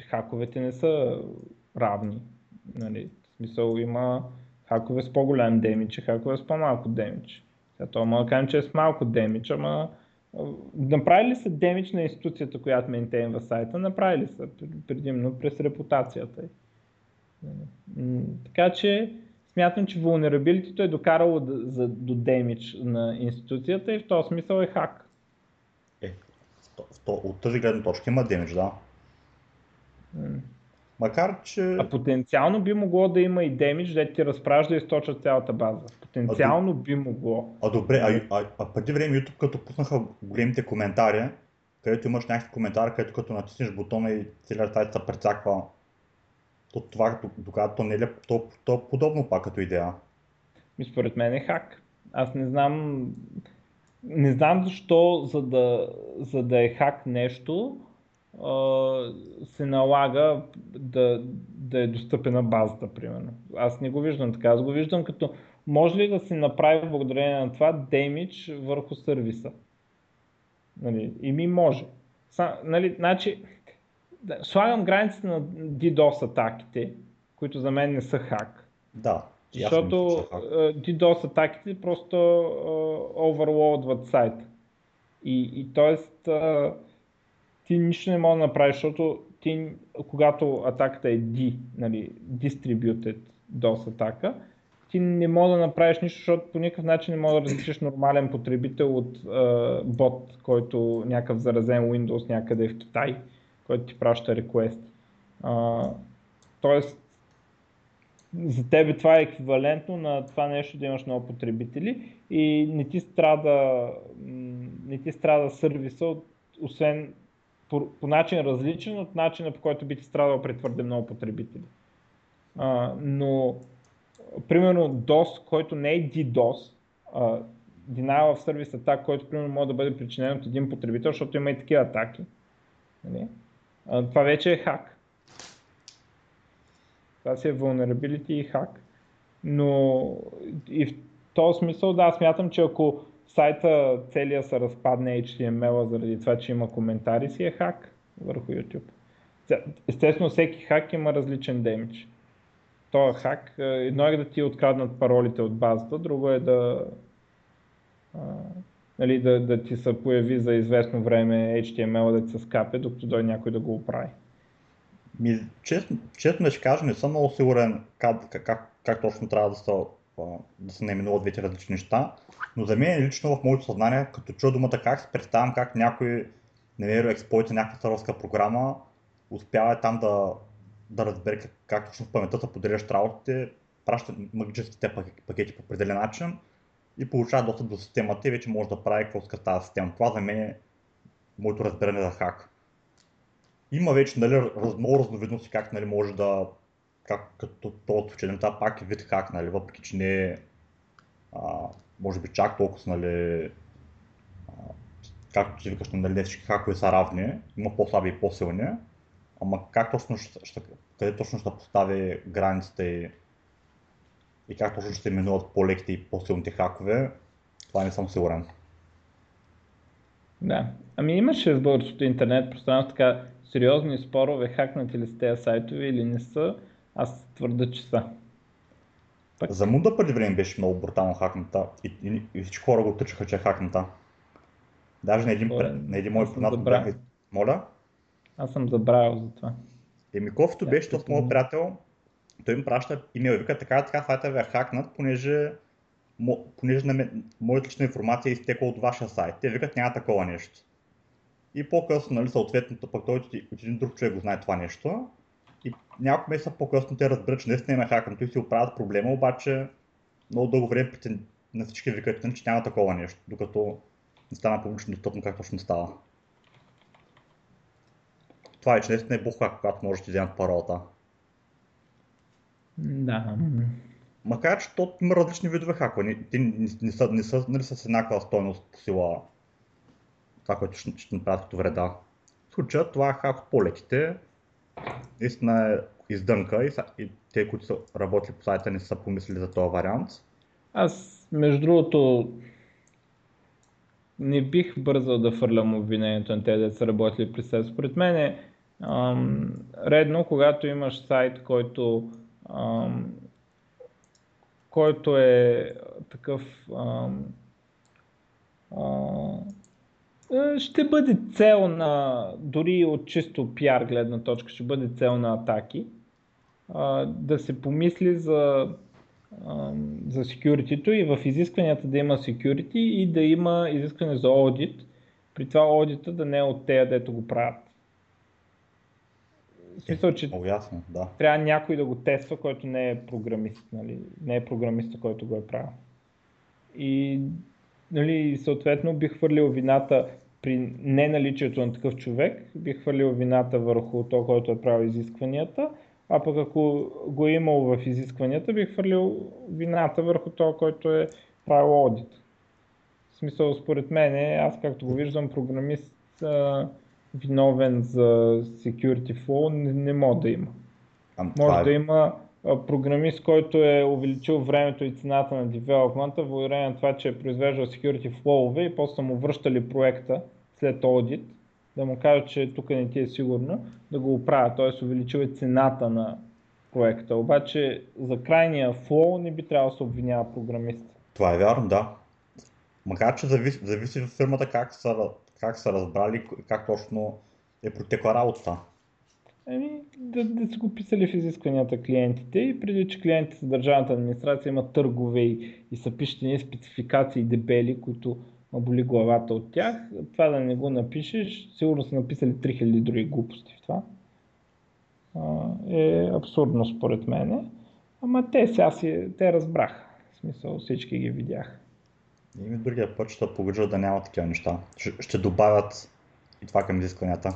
хаковете не са равни. Нали? В смисъл има хакове с по-голям демидж и хакове с по-малко демидж. Сега това може да кажем, че е с малко демидж, ама Направили са демидж на институцията, която ментейнва сайта, направили са предимно през репутацията. Така че смятам, че vulnerability е докарало до, до демидж на институцията и в този смисъл е хак.
Е, от тази гледна точка има демидж, да. Макар, че...
А потенциално би могло да има и демидж, да ти разпражда и източат цялата база. Потенциално а, би могло.
А добре, а, а, а преди време YouTube като пуснаха големите коментари, където имаш някакви коментари, където като натиснеш бутона и целият сайт се прецаква, то това, докато то не е то, то е подобно пак като идея.
Ми според мен е хак. Аз не знам, не знам защо, за да, за да е хак нещо, се налага да, да е достъпена базата, примерно. Аз не го виждам така. Аз го виждам като може ли да се направи благодарение на това демидж върху сервиса? Нали, и ми може. Са, нали, значи, слагам границите на DDoS атаките, които за мен не са хак.
Да.
Защото uh, DDoS атаките просто uh, overloadват сайта. И, и т.е. Uh, ти нищо не можеш да направиш, защото ти, когато атаката е D, нали, distributed DOS атака, ти не можеш да направиш нищо, защото по никакъв начин не можеш да различиш нормален потребител от uh, бот, който някакъв заразен Windows някъде в Китай, който ти праща. А, тоест, за тебе това е еквивалентно на това нещо да имаш много потребители и не ти страда, не ти страда сервиса, освен по, по начин различен от начина по който би ти страдал при твърде много потребители. А, но, примерно, DOS, който не е DDoS, а, Denial of Service който примерно може да бъде причинен от един потребител, защото има и такива атаки. Нали? Това вече е хак. Това си е vulnerability и хак. Но и в този смисъл, да, смятам, че ако сайта целия се разпадне HTML заради това, че има коментари, си е хак върху YouTube. Естествено, всеки хак има различен демидж. То е хак. Едно е да ти откраднат паролите от базата, друго е да, нали, да, да ти се появи за известно време HTML да ти се скапе, докато дойде някой да го оправи.
Ми, честно, честно ще кажа, не съм много сигурен как, как, как, точно трябва да се, да се наименуват двете различни неща, но за мен лично в моето съзнание, като чуя думата как, се представям как някой намери експлойт на някаква сървърска програма, успява там да, да разбере как, как точно в паметта се поделяш работите, праща магическите пакети по определен начин и получава достъп до системата и вече може да прави какво иска тази система. Това за мен е моето разбиране за хак. Има вече нали, много разновидности как нали, може да, как, като този случай, това пак е вид хак, нали, въпреки че не е, може би чак толкова, нали, а, както си викаш, нали, всички хакове са равни, има по-слаби и по-силни, ама как точно ще, ще, къде точно ще постави границите и, и как точно ще се именуват по-леките и по-силните хакове, това не съм сигурен.
Да, ами имаше в българското интернет пространство така сериозни спорове, хакнати ли са тези сайтове или не са, аз твърда, че са.
Пък... За Мунда преди време беше много брутално хакната и, и, и всички хора го отричаха, че е хакната. Даже на един, Добре, на един мой познат бях... Моля?
Аз съм забравил за това.
Еми кофето беше, този моят приятел, той им праща имейл, вика така, така сайта ви е хакнат, понеже, понеже на моята лична информация е изтекла от вашия сайт. Те викат няма такова нещо. И по-късно, нали, съответно, пък той от един друг човек го знае това нещо. И няколко месеца по-късно те разбират, че наистина има хакнато и си оправят проблема, обаче много дълго време на всички викат, нали, че няма такова нещо, докато не стана публично достъпно как точно става. Това е, че наистина е бухак, когато може да вземат паролата.
Да.
Макар, че то има различни видове хакване. Те не, не, са, не са нали, с еднаква стойност по сила това, което ще, ще направят като вреда. В случая това е хак от по-леките. Наистина е издънка и, и те, които са работили по сайта, не са помислили за този вариант.
Аз, между другото, не бих бързал да фърлям обвинението на тези, да са работили при себе. Според мен е ам, редно, когато имаш сайт, който, който е такъв е, ще бъде цел на, дори от чисто пиар гледна точка, ще бъде цел на атаки. Да се помисли за, за security и в изискванията да има security и да има изискване за аудит. При това аудита да не е от тея, дето го правят. Смисъл, че
О, ясно, да.
трябва някой да го тества, който не е програмист, нали? не е програмиста, който го е правил. И нали, съответно бих хвърлил вината при неналичието на такъв човек, бих хвърлил вината върху то, който е правил изискванията, а пък ако го е имал в изискванията, бих хвърлил вината върху то, който е правил аудит. В смисъл, според мен, аз както го виждам, програмист виновен за security flow не, не може да има. Може е... да има програмист, който е увеличил времето и цената на девелопмента, благодарение на това, че е произвеждал security flow и после му връщали проекта след аудит, да му кажа, че тук не ти е сигурно, да го оправя, т.е. увеличил е цената на проекта. Обаче за крайния flow не би трябвало да се обвинява програмист.
Това е вярно, да. Макар, че зависи, зависи в фирмата как са, как са разбрали, как точно е протекла работата.
Еми, да, да са го писали в изискванията клиентите и преди, че клиентите са държавната администрация имат търгове и, и са пишете спецификации дебели, които боли главата от тях. Това да не го напишеш, сигурно са написали 3000 други глупости в това. е абсурдно според мене. Ама те сега си, те разбрах. В смисъл всички ги видях.
И ми другия път ще погрижат да няма такива неща. Ще, ще добавят и това към изискванията.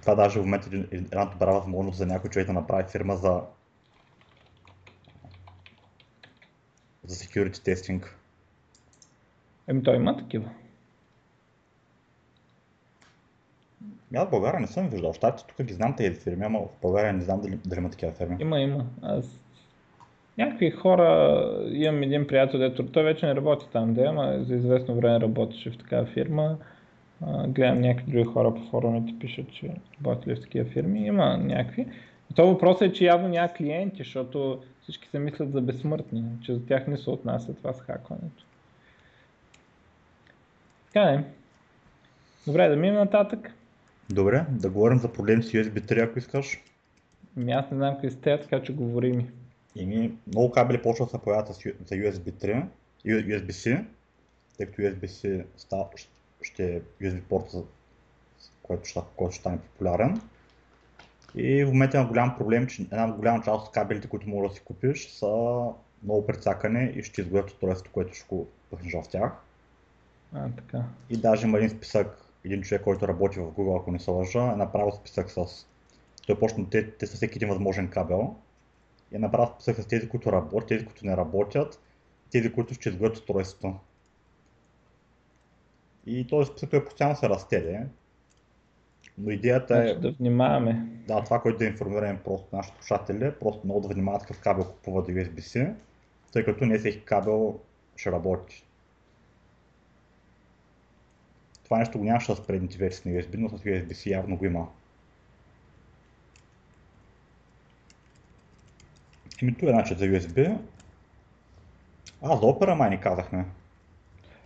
Това даже в момента е една добра възможност за някой човек да направи фирма за за security testing.
Еми той има такива.
Аз в България не съм виждал. Штатите тук ги знам тези фирми, ама в България не знам дали, дали има такива фирми.
Има, има. Аз... Някакви хора, имам един приятел, дето той вече не работи там, да, ама за известно време работеше в такава фирма. А, гледам някакви други хора по форумите пишат, че работили в такива фирми. Има някакви. То въпросът е, че явно няма клиенти, защото всички се мислят за безсмъртни, че за тях не се отнася това с хакването. Така е. Добре, да минем нататък.
Добре, да говорим за проблем с USB 3, ако искаш.
Ами аз не знам какви сте, така че говори ми.
Ими, много кабели почват да се появят за USB 3, USB-C, тъй като USB-C ще е USB порта, който ще, който ще стане популярен. И в момента има голям проблем, че една голяма част от кабелите, които можеш да си купиш, са много прецакани и ще изгорят устройството, което ще го пъхнеш в тях.
А, така.
И даже има един списък, един човек, който работи в Google, ако не се лъжа, е направил списък с... Той почна те, те са всеки един възможен кабел. И е направил списък с тези, които работят, тези, които не работят, тези, които ще изгорят устройството. И този списък той постоянно се разтеде. Но идеята е...
Значи да внимаваме.
Да, това, което да информираме просто нашите слушатели, е просто много да внимават какъв кабел купуват до USB-C, тъй като не всеки кабел ще работи. Това нещо го нямаше с предните версии на USB, но с USB-C явно го има. Еми, това е начин за USB. А, за опера май ни казахме.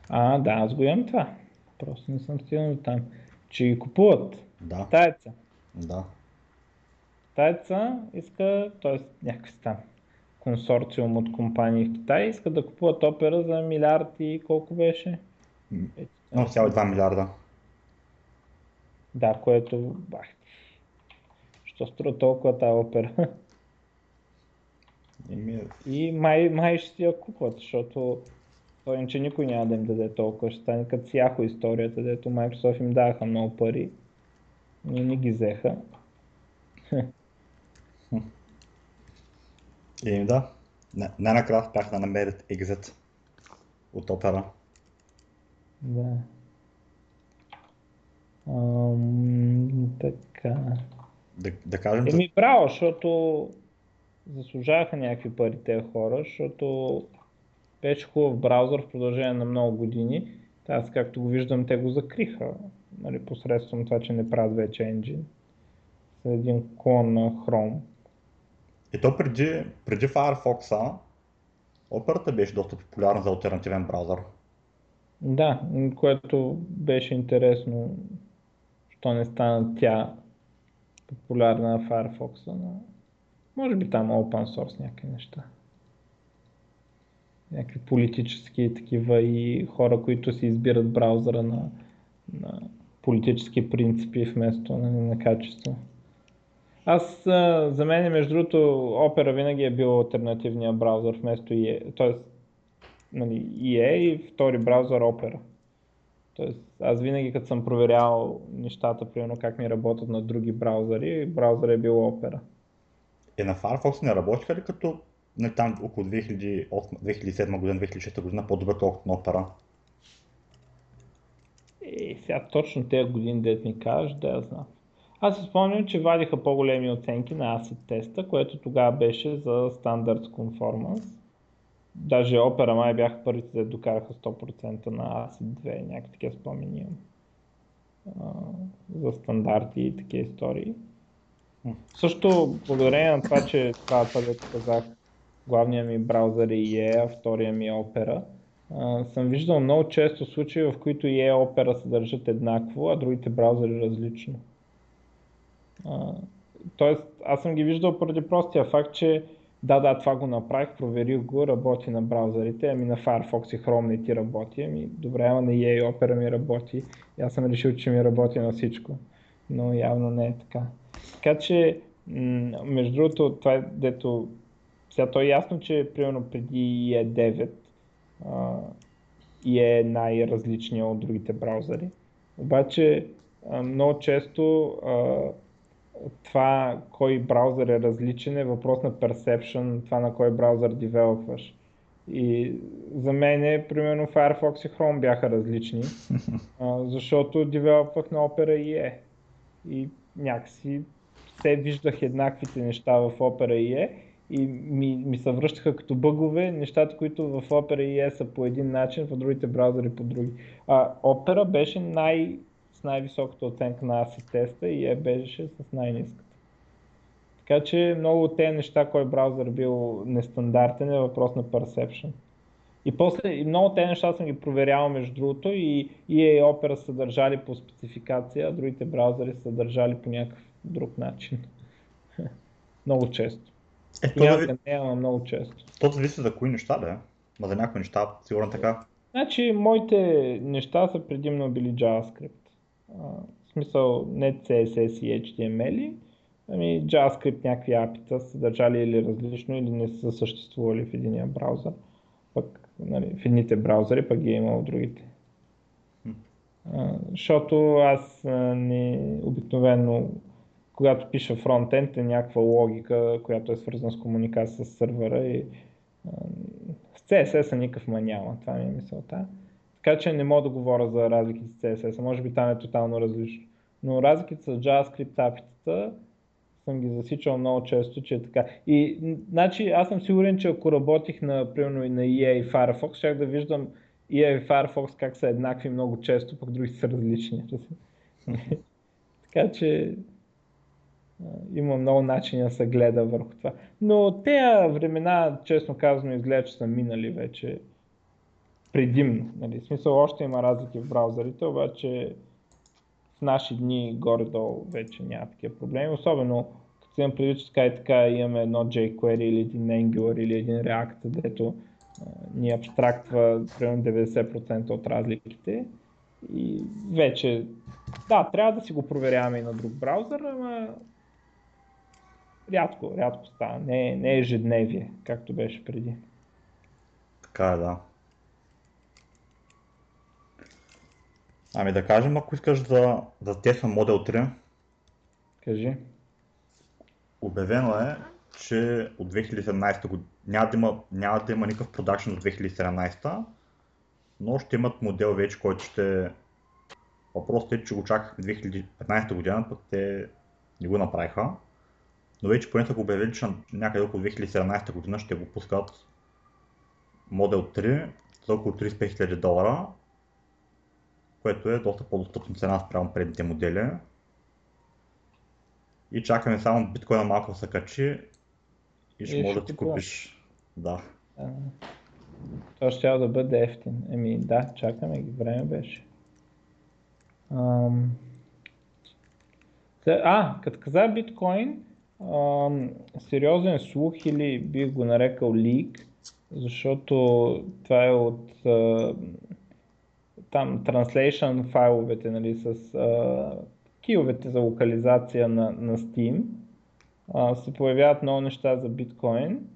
А, да, аз го имам това. Просто не съм стигнал до там. Че ги купуват.
Да.
Таеца.
Да.
Таеца иска, т.е. някакъв там консорциум от компании в Китай, иска да купуват опера за милиард и колко беше?
1,2 милиарда.
Да, което, бах, що струва толкова тази опера?
Еми...
И май, май ще си я купват, защото той иначе никой няма да им даде толкова. Ще стане като с Yahoo историята, дето Microsoft им даваха много пари. И не ги взеха.
И да, най-накрая успях да намерят екзит от опера.
Да. Ам, така.
Да, да кажем,
Еми браво, защото заслужаваха някакви пари тези хора, защото беше хубав браузър в продължение на много години. Аз както го виждам, те го закриха нали, посредством това, че не правят вече engine. С един клон на Chrome.
И то преди, преди Firefox, операта беше доста популярна за альтернативен браузър.
Да, което беше интересно, що не стана тя популярна на Firefox, но може би там open source някакви неща. Някакви политически такива и хора, които си избират браузъра на, на политически принципи вместо на, на качество. Аз, за мен, между другото, Opera винаги е бил альтернативния браузър вместо EA. Тоест, нали, EA и втори браузър Opera. Тоест, аз винаги като съм проверял нещата, примерно как ми работят на други браузъри, браузър е бил Opera.
Е, на Firefox не работиха ли като не, там около 2008, 2007 година, 2006 година по-добър колкото на Opera?
Е, сега точно тези години, дет ми кажеш, да я знам. Аз си спомням, че вадиха по-големи оценки на ACID теста, което тогава беше за Standards Conformance. Даже Opera май бяха първите да докараха 100% на ACID 2, някакви такива спомени имам. за стандарти и такива истории. Също, благодарение на това, че това, това казах, главният ми браузър е EA, а втория ми е Opera, съм виждал много често случаи, в които и Opera се държат еднакво, а другите браузъри различно. тоест, аз съм ги виждал поради простия факт, че да, да, това го направих, проверих го, работи на браузърите, ами на Firefox и Chrome не ти работи, ами добре, ама на EA Opera ми работи. Аз съм решил, че ми работи на всичко, но явно не е така. Така че, между другото, това е дето, сега то е ясно, че примерно преди е 9 а, и е най-различния от другите браузъри. Обаче много често а, това кой браузър е различен е въпрос на perception, това на кой браузър девелопваш. И за мен, примерно, Firefox и Chrome бяха различни, защото девелопвах на Opera IE. И някакси се виждах еднаквите неща в Opera IE и ми, ми се връщаха като бъгове нещата, които в Opera IE са по един начин, в другите браузъри по други. А Opera беше най- с най-високата оценка на ACID теста и беше с най-низката. Така че много от тези неща, кой браузър бил нестандартен е въпрос на perception. И после, и много от тези неща съм ги проверявал между другото и EA Opera са държали по спецификация, а другите браузъри са държали по някакъв друг начин. много често. Е, то да не, ама много често.
То зависи за кои неща, да. Ма за някои неща, сигурно така.
Значи, моите неща са предимно били JavaScript в смисъл не CSS и HTML, ами JavaScript някакви апита са държали или различно или не са съществували в единия браузър. Пък нали, в едните браузъри, пък ги е имал в другите. А, защото аз не обикновено, когато пиша фронтенд е някаква логика, която е свързана с комуникация с сървъра и а, с CSS никакъв ма няма, това ми е мисълта. Така че не мога да говоря за разликите с CSS, може би там е тотално различно. Но разликите с JavaScript апитата съм ги засичал много често, че е така. И значи аз съм сигурен, че ако работих на, примерно, на EA и Firefox, щях да виждам EA и Firefox как са еднакви много често, пък други са различни. така че има много начини да се гледа върху това. Но тези времена, честно казано, изглежда, че са минали вече предимно. Нали? В смисъл още има разлики в браузърите, обаче в наши дни горе-долу вече няма такива проблеми. Особено като имам предвид, че така и така имаме едно jQuery или един Angular или един React, дето а, ни абстрактва примерно 90% от разликите. И вече, да, трябва да си го проверяваме и на друг браузър, ама рядко, рядко става. Не, не ежедневие, както беше преди.
Така е, да. Ами да кажем, ако искаш да, да тествам Model 3.
Кажи.
Обявено е, че от 2017 година няма да има, няма да има никакъв продакшн от 2017, но ще имат модел вече, който ще... Въпросът е, че го чакахме 2015 година, пък те не го направиха. Но вече поне са го обявили, че някъде около 2017 година ще го пускат Model 3 за около 35 000 долара което е доста по-достъпна цена спрямо предните модели. И чакаме само биткоина малко да се качи и ще може да ти купиш. Да. А,
това ще да бъде ефтин. Еми да, чакаме ги, време беше. Ам... А, като каза биткоин, ам, сериозен слух или бих го нарекал лик, защото това е от а, там translation файловете нали, с а, киловете за локализация на, на Steam а, се появяват много неща за биткоин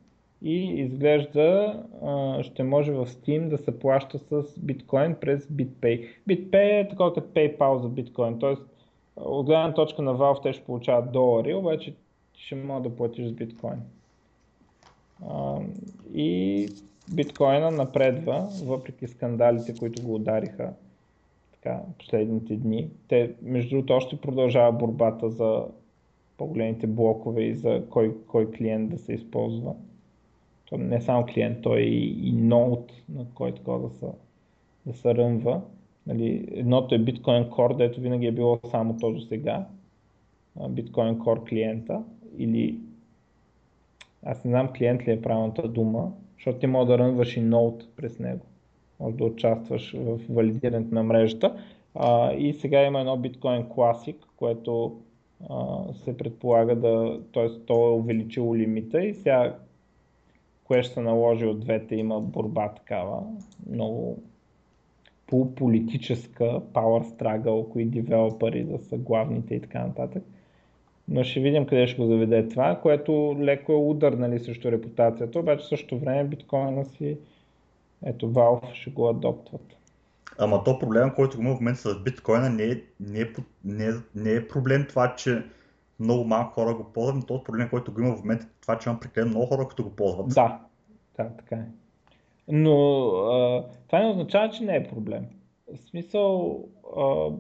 и изглежда а, ще може в Steam да се плаща с биткоин през BitPay. BitPay е такова като PayPal за биткоин, т.е. от гледна точка на Valve те ще получават долари, обаче ще може да платиш с биткоин. А, и биткоина напредва, въпреки скандалите, които го удариха така, последните дни. Те, между другото, още продължава борбата за по-големите блокове и за кой, кой клиент да се използва. То не само клиент, той е и, и ноут, на който да се, да се ръмва. Нали, едното е Bitcoin Core, дето винаги е било само то до сега. Bitcoin Core клиента или аз не знам клиент ли е правилната дума, защото ти може да рънваш и ноут през него. Може да участваш в валидирането на мрежата. А, и сега има едно Bitcoin Classic, което а, се предполага да, т.е. то е увеличило лимита и сега кое ще се наложи от двете, има борба такава, много полуполитическа, power struggle, кои девелопери да са главните и така нататък. Но ще видим къде ще го заведе това, което леко е удар нали, срещу репутацията, обаче в същото време биткоина си, ето Valve ще го адоптват.
Ама то проблема, който го има в момента с биткоина не е, не е, не е, не е проблем това, че много малко хора го ползват, но този проблем, който го има в момента, това, че има прекалено много хора, които го ползват.
Да, да, така е. Но а, това не означава, че не е проблем. В смисъл, а,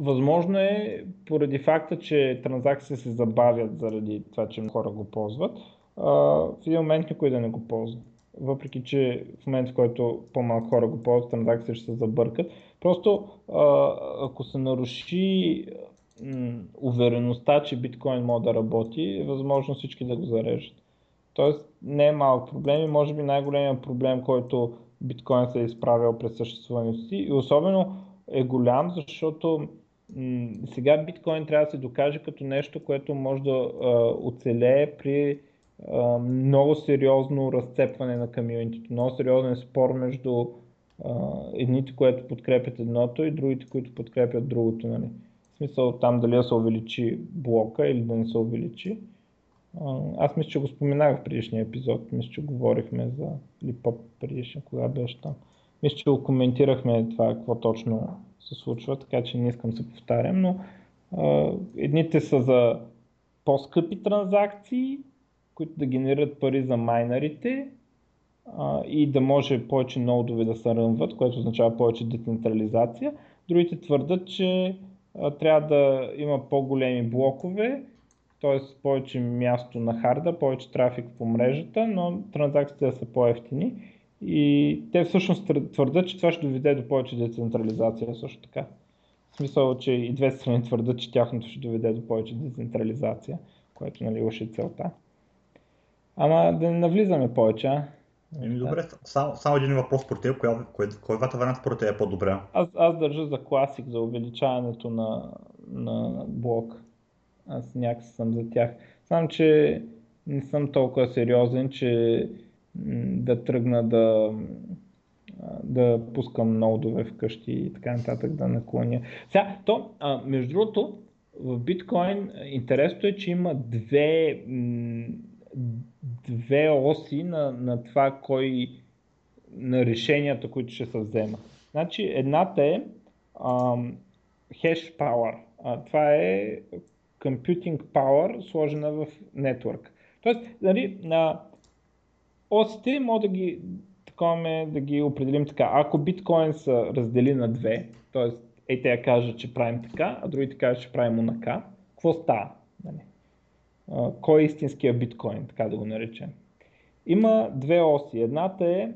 възможно е, поради факта, че транзакции се забавят заради това, че хора го ползват, а, в един момент никой да не го ползва. Въпреки, че в момента, в който по-малко хора го ползват, транзакции ще се забъркат. Просто а, ако се наруши увереността, че биткоин може да работи, е възможно всички да го зарежат. Тоест не е малък проблем и може би най-големият проблем, който биткоин се е изправил през съществуването си и особено е голям, защото м- сега биткоин трябва да се докаже като нещо, което може да а, оцелее при а, много сериозно разцепване на комьюнитито, много сериозен спор между а, едните, които подкрепят едното и другите, които подкрепят другото. Нали смисъл там дали да се увеличи блока или да не се увеличи. Аз мисля, че го споменах в предишния епизод, мисля, че говорихме за, или по-предишния, кога беше там. Мисля, че го коментирахме това, какво точно се случва, така че не искам се повтарям, но а, едните са за по-скъпи транзакции, които да генерират пари за майнерите а, и да може повече ноудове да се рънват, което означава повече децентрализация. Другите твърдат, че трябва да има по-големи блокове, т.е. повече място на харда, повече трафик по мрежата, но транзакциите да са по-ефтини. И те всъщност твърдят, че това ще доведе до повече децентрализация също така. В смисъл, че и две страни твърдят, че тяхното ще доведе до повече децентрализация, което нали е целта. Ама да не навлизаме повече, а?
Еми, добре, само, само един въпрос про теб, кой, кой, кой варианта според теб е по-добре?
Аз, аз държа за класик, за увеличаването на, на блок. Аз някакси съм за тях. Знам, че не съм толкова сериозен, че да тръгна да, да пускам ноудове вкъщи и така нататък да наклоня. Сега, то, между другото, в биткоин интересното е, че има две две оси на, на това кой на решенията, които ще се вземат. Значи едната е um, hash power. А, това е computing power сложена в network. Тоест, нали, на осите може да ги таковаме, да ги определим така. Ако биткоин се раздели на две, т.е. е те кажат, че правим така, а другите кажат, че правим унака, какво става? Нали? кой е истинския биткоин, така да го наречем. Има две оси. Едната е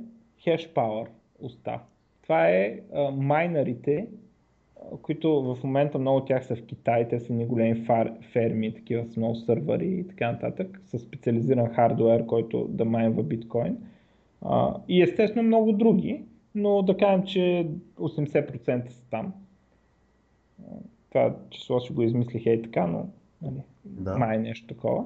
hash power, уста. Това е а, майнерите, които в момента много от тях са в Китай, те са ни големи фар, ферми, такива с много сървъри и така нататък, с специализиран хардуер, който да майнва биткоин. А, и естествено много други, но да кажем, че 80% са там. Това число си го измислих и така, но нали, да. май нещо такова.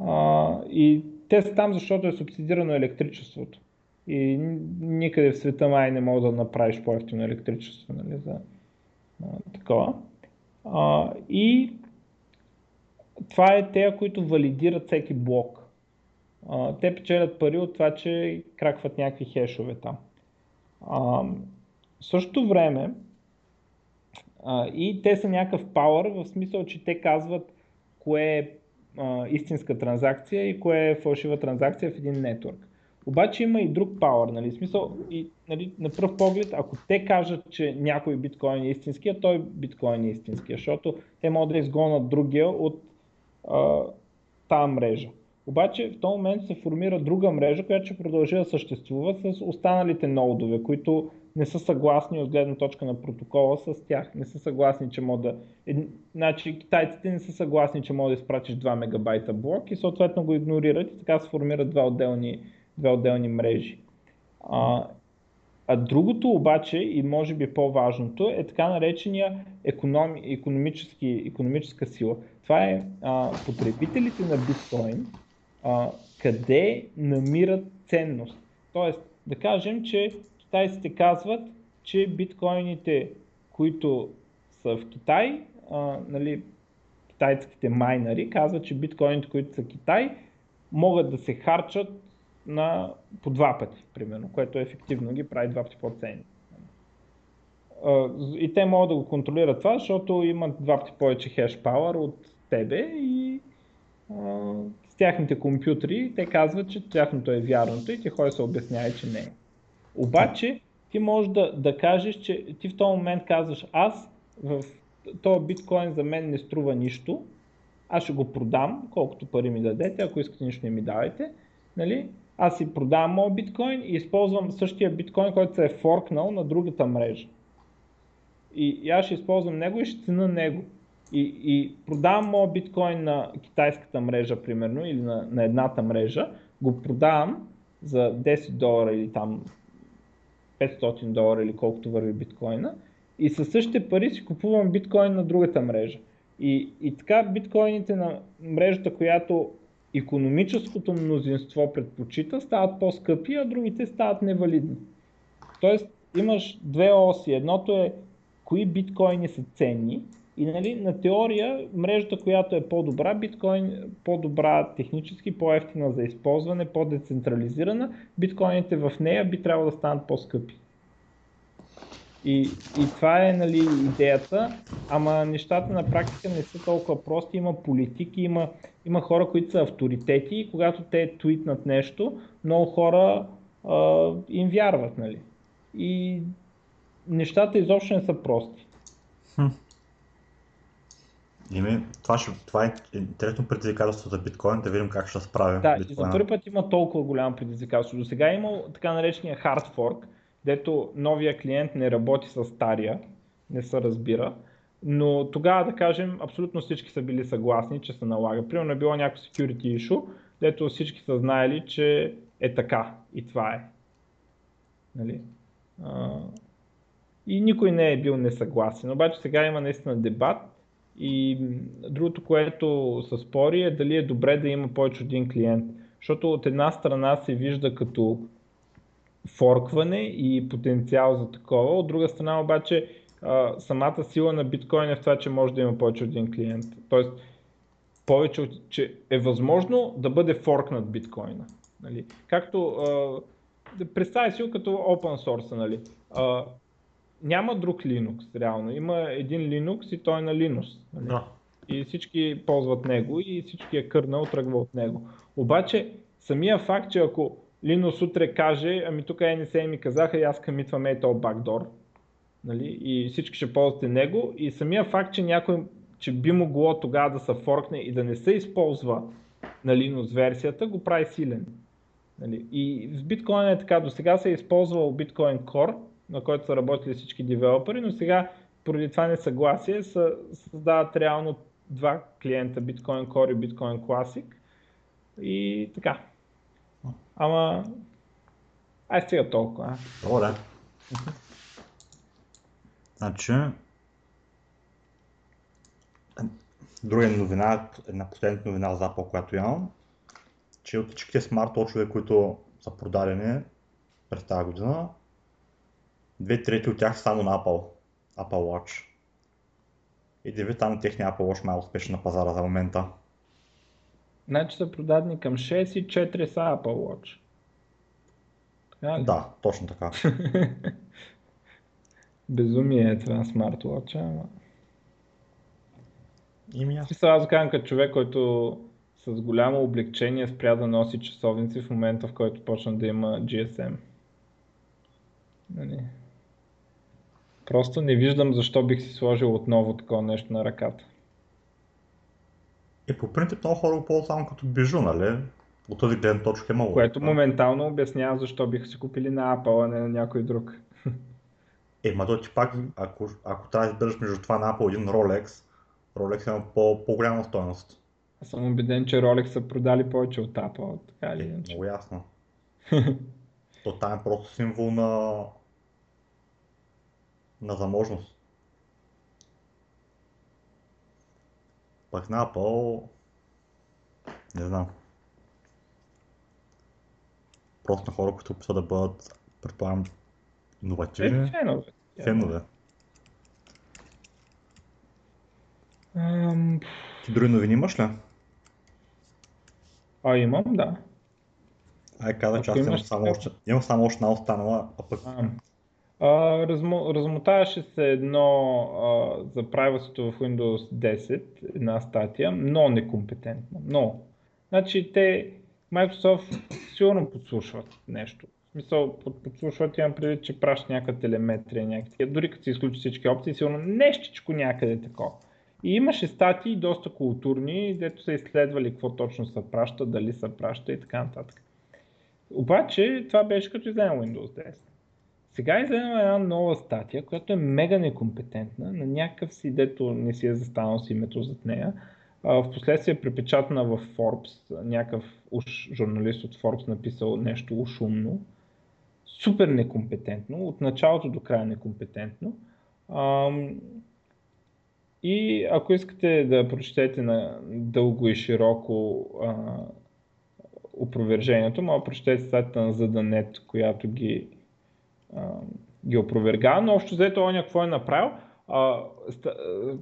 А, и те са там, защото е субсидирано електричеството. И никъде в света май не мога да направиш по-ефтино електричество нали, за такова. А, и това е те, които валидират всеки блок. А, те печелят пари от това, че кракват някакви хешове там. А, в същото време а, и те са някакъв пауър, в смисъл, че те казват кое е а, истинска транзакция и кое е фалшива транзакция в един нетворк. Обаче има и друг пауър, нали? Смисъл, и, нали, на пръв поглед, ако те кажат, че някой биткоин е истински, а той биткоин е истински, защото те могат да изгонят другия от тази мрежа. Обаче в този момент се формира друга мрежа, която ще продължи да съществува с останалите ноудове, които не са съгласни от гледна точка на протокола с тях. Не са съгласни, че мога да... Е, значи китайците не са съгласни, че може да изпратиш 2 мегабайта блок и съответно го игнорират и така се формират два отделни, две отделни мрежи. А, а другото обаче и може би по-важното е така наречения економи, економически, економическа сила. Това е а, потребителите на биткоин а, къде намират ценност. Тоест, да кажем, че китайците казват, че биткоините, които са в Китай, а, нали, китайските майнари казват, че биткоините, които са Китай, могат да се харчат на по два пъти, примерно, което ефективно ги прави два пъти по-ценни. И те могат да го контролират това, защото имат два пъти повече хеш пауър от тебе и с тяхните компютри те казват, че тяхното е вярното и ти хора се обяснява, че не е. Обаче ти можеш да, да кажеш, че ти в този момент казваш аз в този биткоин за мен не струва нищо, аз ще го продам, колкото пари ми дадете, ако искате нищо не ми давайте, нали? Аз си продавам моят биткоин и използвам същия биткоин, който се е форкнал на другата мрежа. И, и аз ще използвам него и ще цена него. И, и продавам моят биткоин на китайската мрежа, примерно, или на, на едната мрежа, го продавам за 10 долара или там 500 долара или колкото върви биткоина и със същите пари си купувам биткоин на другата мрежа. И, и така биткоините на мрежата, която економическото мнозинство предпочита, стават по-скъпи, а другите стават невалидни. Тоест имаш две оси. Едното е кои биткоини са ценни и нали, на теория мрежата, която е по-добра, биткоин по-добра технически, по-ефтина за използване, по-децентрализирана, биткоините в нея би трябвало да станат по-скъпи. И, и това е нали, идеята, ама нещата на практика не са толкова прости, има политики, има, има хора, които са авторитети и когато те твитнат нещо, много хора а, им вярват. Нали. И нещата изобщо не са прости. Хм.
Име, това, ще, това е интересно предизвикателство за биткоин, да видим как ще се справи.
Да, и за първи път има толкова голямо предизвикателство. До сега е имал така наречения hard fork, дето новия клиент не работи с стария, не се разбира. Но тогава, да кажем, абсолютно всички са били съгласни, че се налага. Примерно е било някакво security issue, дето всички са знаели, че е така и това е. Нали? А, и никой не е бил несъгласен. Обаче сега има наистина дебат и другото, което се спори е дали е добре да има повече един клиент. Защото от една страна се вижда като форкване и потенциал за такова, от друга страна обаче самата сила на биткоин е в това, че може да има повече от един клиент. Тоест, повече, че е възможно да бъде форкнат биткоина. Нали? Както представи си като open source, нали? А, няма друг Linux, реално. Има един Linux и той е на Linux. Нали? Да. И всички ползват него и всички е кърнал тръгва от него. Обаче, самия факт, че ако Linux утре каже, ами тук NSA ми казаха и аз къмитвам ей то бакдор, нали? и всички ще ползвате него и самия факт, че някой че би могло тогава да се форкне и да не се използва на Linux версията, го прави силен. Нали? И с биткоин е така, до сега се е използвал биткоин Core, на който са работили всички девелопери, но сега поради това несъгласие са, създават реално два клиента, Bitcoin Core и Bitcoin Classic. И така. Ама... Ай стига толкова.
А? Добре. Значи... Друга новина, една последната новина за Apple, която имам, че от всичките смарт които са продадени през тази година, две трети от тях само на Apple, Apple Watch. И да ви там техния Apple Watch май успешен на пазара за момента.
Значи са продадени към 6 и 4 са Apple Watch.
Така Да, точно така.
Безумие е това смарт-watch, ама...
Ими
аз. Сега аз казвам като човек, който с голямо облегчение спря да носи часовници в момента, в който почна да има GSM. Нали? Просто не виждам защо бих си сложил отново такова нещо на ръката.
И по принцип много хора го ползват само като бижу, нали? От тази гледна точка е много.
Което моментално обяснява защо биха си купили на Apple, а не на някой друг.
Е, ма то ти пак, ако, ако трябва да избереш между това на Apple един Rolex, Rolex има по, по-голяма стоеност.
Аз съм убеден, че Rolex са продали повече от Apple, така ли? Е,
много ясно. то там е просто символ на на заможност. Пък на Apple, не знам. въпрос на хора, които опитват да бъдат, предполагам, иновативни.
Е, фенове.
Фенове.
Ам,
Ти други новини имаш ли?
а, имам, да.
Ай, каза, че аз имам само още, имам само още една останала, а пък
А, размотаваше се едно а, за privacy в Windows 10, една статия, много некомпетентна, много. Значи те, Microsoft сигурно подслушват нещо. В смисъл, под, подслушват имам предвид, че пращат някаква телеметрия, някакви. Дори като се изключи всички опции, сигурно нещичко някъде такова. И имаше статии доста културни, дето са изследвали какво точно се праща, дали се праща и така нататък. Обаче това беше като излезе Windows 10. Сега изгледаме една нова статия, която е мега некомпетентна, на някакъв си, дето не си е застанал с името зад нея. Впоследствие е препечатана в Forbes, някакъв уж журналист от Forbes написал нещо уж умно. Супер некомпетентно, от началото до края некомпетентно. И ако искате да прочетете на дълго и широко а, опровержението, може прочетете статията на ZDNet, която ги, а, ги опроверга, но общо взето он какво е направил. А, ста, а,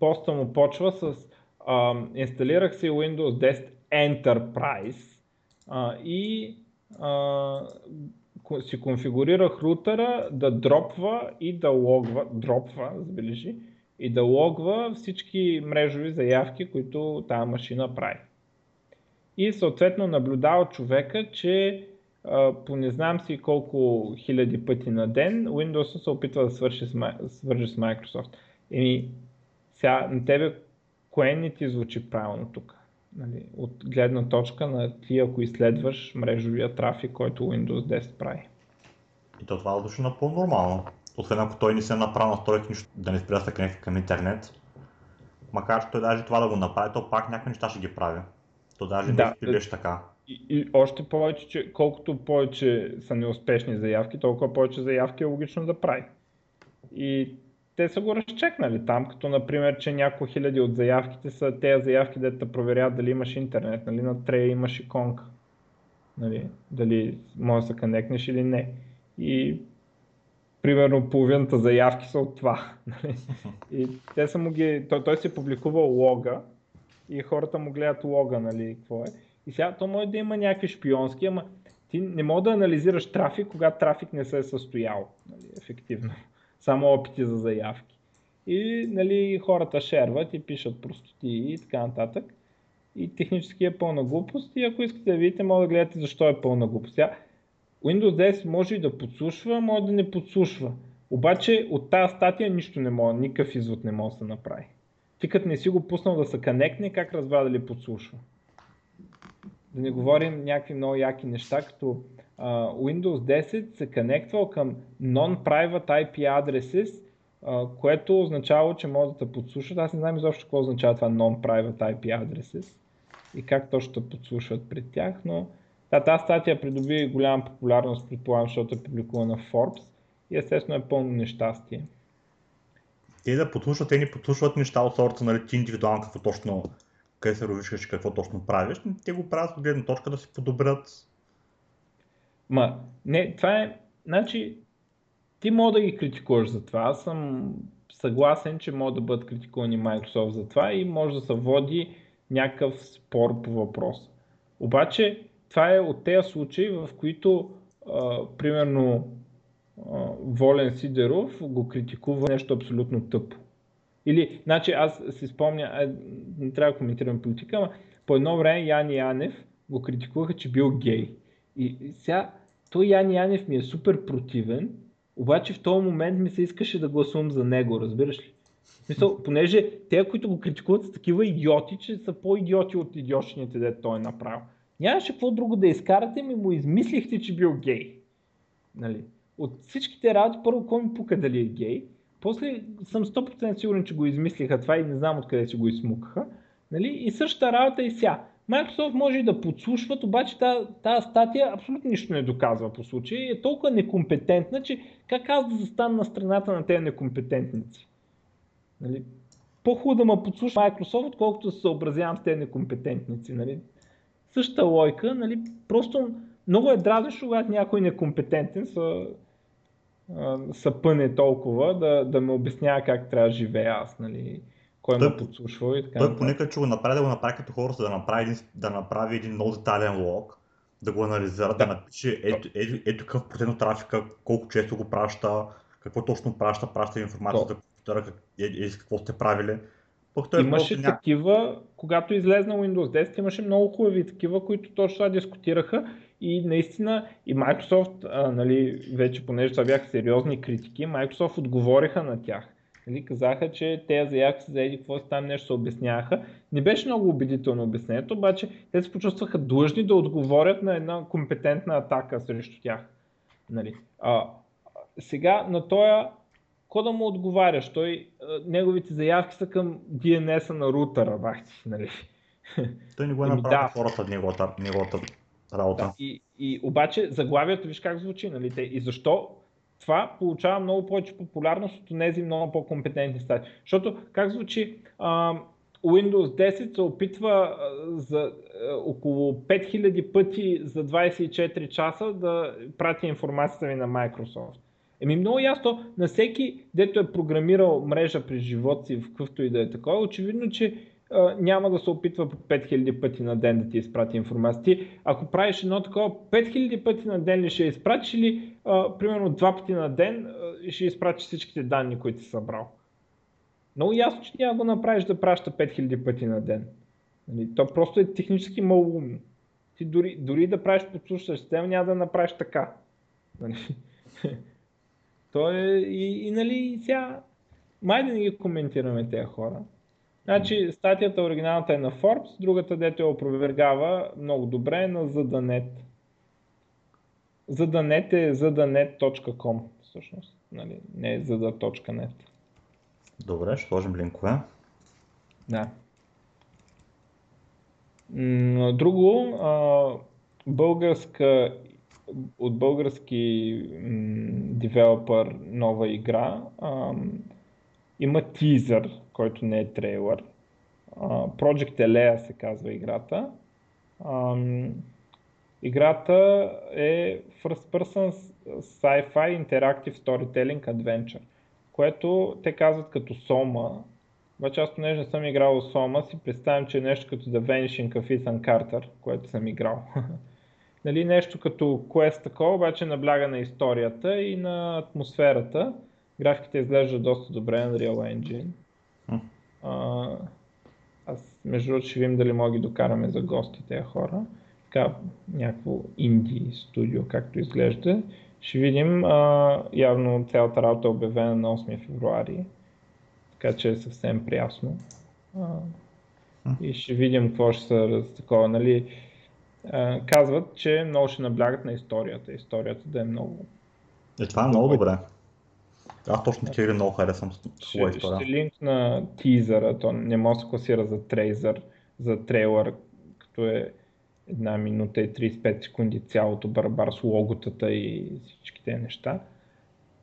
поста му почва с а, инсталирах си Windows 10 Enterprise а, и а, си конфигурирах рутера да дропва и да логва, дропва, забележи, и да логва всички мрежови заявки, които тази машина прави. И съответно наблюдава човека, че по не знам си колко хиляди пъти на ден Windows се опитва да свърши с, свържи с Microsoft. Еми, сега на тебе кое не ти звучи правилно тук? Нали, от гледна точка на ти, ако изследваш мрежовия трафик, който Windows 10 прави.
и то това звучи напълно нормално. Освен ако той не се направи настройки нищо да не спира да към интернет. Макар че той даже това да го направи, то пак някакви неща ще ги прави. То даже
Да,
не беше така.
И, още повече, че колкото повече са неуспешни заявки, толкова повече заявки е логично да прави. И те са го разчекнали там, като например, че няколко хиляди от заявките са тези заявки, да те проверяват дали имаш интернет, нали, на трея имаш иконка. Нали, дали може да се конектнеш или не. И примерно половината заявки са от това. Нали? И те са му ги, той, той си публикувал лога и хората му гледат лога, нали, какво е. И сега то може да има някакви шпионски, ама ти не мога да анализираш трафик, когато трафик не се е състоял, нали, ефективно. Само опити за заявки. И нали, хората шерват и пишат простоти и така нататък. И технически е пълна глупост и ако искате да видите, може да гледате защо е пълна глупост. Windows 10 може и да подслушва, може да не подслушва. Обаче от тази статия нищо не може, никакъв извод не може да се направи. Ти като не си го пуснал да се конектне, как разбра дали подслушва? Да не говорим някакви много яки неща, като а, Windows 10 се конектвал към non-private IP addresses, а, което означава, че може да подслушат. Аз не знам изобщо какво означава това non-private IP addresses и как точно те подслушват пред тях, но да, тази статия придоби голяма популярност, предполагам, защото е публикувана в Forbes и естествено е пълно нещастие.
Те да подслушват, те ни подслушват неща от сорта, нали, ти индивидуално какво точно, къде се ровишкаш какво точно правиш, те го правят от гледна точка да си подобрят.
Ма, не, това е, значи, ти мога да ги критикуваш за това. Аз съм съгласен, че могат да бъдат критикувани Microsoft за това и може да се води някакъв спор по въпрос. Обаче, това е от тези случаи, в които, а, примерно, а, Волен Сидеров го критикува нещо абсолютно тъпо. Или, значи аз си спомня, не трябва да коментирам политика, ама по едно време Яни Янев го критикуваха, че бил гей. И, сега, той Яни Янев ми е супер противен, обаче в този момент ми се искаше да гласувам за него, разбираш ли? Мисъл, понеже те, които го критикуват, са такива идиоти, че са по-идиоти от идиотчините, де той е направил. Нямаше какво друго да изкарате, ми му измислихте, че бил гей. Нали? От всичките работи, първо, кой ми пука дали е гей, после съм 100% сигурен, че го измислиха това и не знам откъде си го измукаха. Нали? И същата работа и сега. Microsoft може и да подслушват, обаче тази, статия абсолютно нищо не доказва по случай. Е толкова некомпетентна, че как аз да застана на страната на тези некомпетентници? Нали? По-хубаво да ме подслуша Microsoft, отколкото се съобразявам с тези некомпетентници. Нали? Същата лойка, нали? просто много е дразнещо, когато някой некомпетентен са, са пъне толкова да, да ме обяснява как трябва да живея аз, нали, кой той, ме подслушва и така.
Той поне че го направи, да го направи като хората, да направи един, да направи един много детален лог, да го анализира, да, да. напише ето, ето, ето какъв процент от трафика, колко често го праща, какво точно праща, праща информация за компютъра, как, е, е, какво сте правили.
Пък той имаше ня... такива, когато излезна Windows 10, имаше много хубави такива, които точно това дискутираха и наистина и Microsoft, а, нали, вече понеже това бяха сериозни критики, Microsoft отговориха на тях. Нали, казаха, че те заявки се заеди какво там нещо се обясняваха. Не беше много убедително обяснението, обаче те се почувстваха длъжни да отговорят на една компетентна атака срещу тях. Нали. А, сега на този какво да му отговаряш? Той, неговите заявки са към DNS-а на рутера, бахти, нали?
Той не го е направил да. хората неговата, неговата работа. Да,
и, и обаче заглавието виж как звучи, нали? И защо това получава много повече популярност от тези много по-компетентни стати. Защото как звучи а, Windows 10 се опитва за около 5000 пъти за 24 часа да прати информацията ви на Microsoft. Еми много ясно, на всеки, дето е програмирал мрежа през живота си, в какъвто и да е такова, очевидно, че няма да се опитва по 5000 пъти на ден да ти изпрати информация. Ти, ако правиш едно такова, 5000 пъти на ден ли ще изпратиш или примерно два пъти на ден ще изпратиш всичките данни, които си събрал. Много ясно, че няма го направиш да праща 5000 пъти на ден. Нали, то просто е технически малумно. Ти дори, дори да правиш подслушваща система, няма да направиш така. Нали? То е и, и нали сега, май да не ги коментираме тези хора. Значи статията оригиналната е на Forbes, другата дето я опровергава много добре е на ZDNet. ZDNet е zdanet.com всъщност, нали, не е zda.net.
Добре, ще сложим линкове.
Да. Друго, българска от български девелопър нова игра. Има тизър, който не е трейлър. Project Elea се казва играта. Играта е First Person Sci-Fi Interactive Storytelling Adventure, което те казват като Сома. Обаче аз понеже не съм играл Сома, си представям, че е нещо като The Vanishing of Ethan Carter, което съм играл. нали, нещо като Quest такова, обаче набляга на историята и на атмосферата. Графиката изглежда доста добре на Real Engine. А, аз между другото ще видим дали мога ги докараме за гости тези хора. Така, някакво инди студио, както изглежда. Ще видим, а, явно цялата работа е обявена на 8 февруари, така че е съвсем прясно. А, и ще видим какво ще са такова, нали, казват, че много ще наблягат на историята. Историята да е много.
Е, това е много добре. Аз точно игри много харесвам
история. Ще линк на тизъра, то не може да се класира за трейзър, за трейлър, като е една минута и 35 секунди цялото барбар с логотата и всичките неща.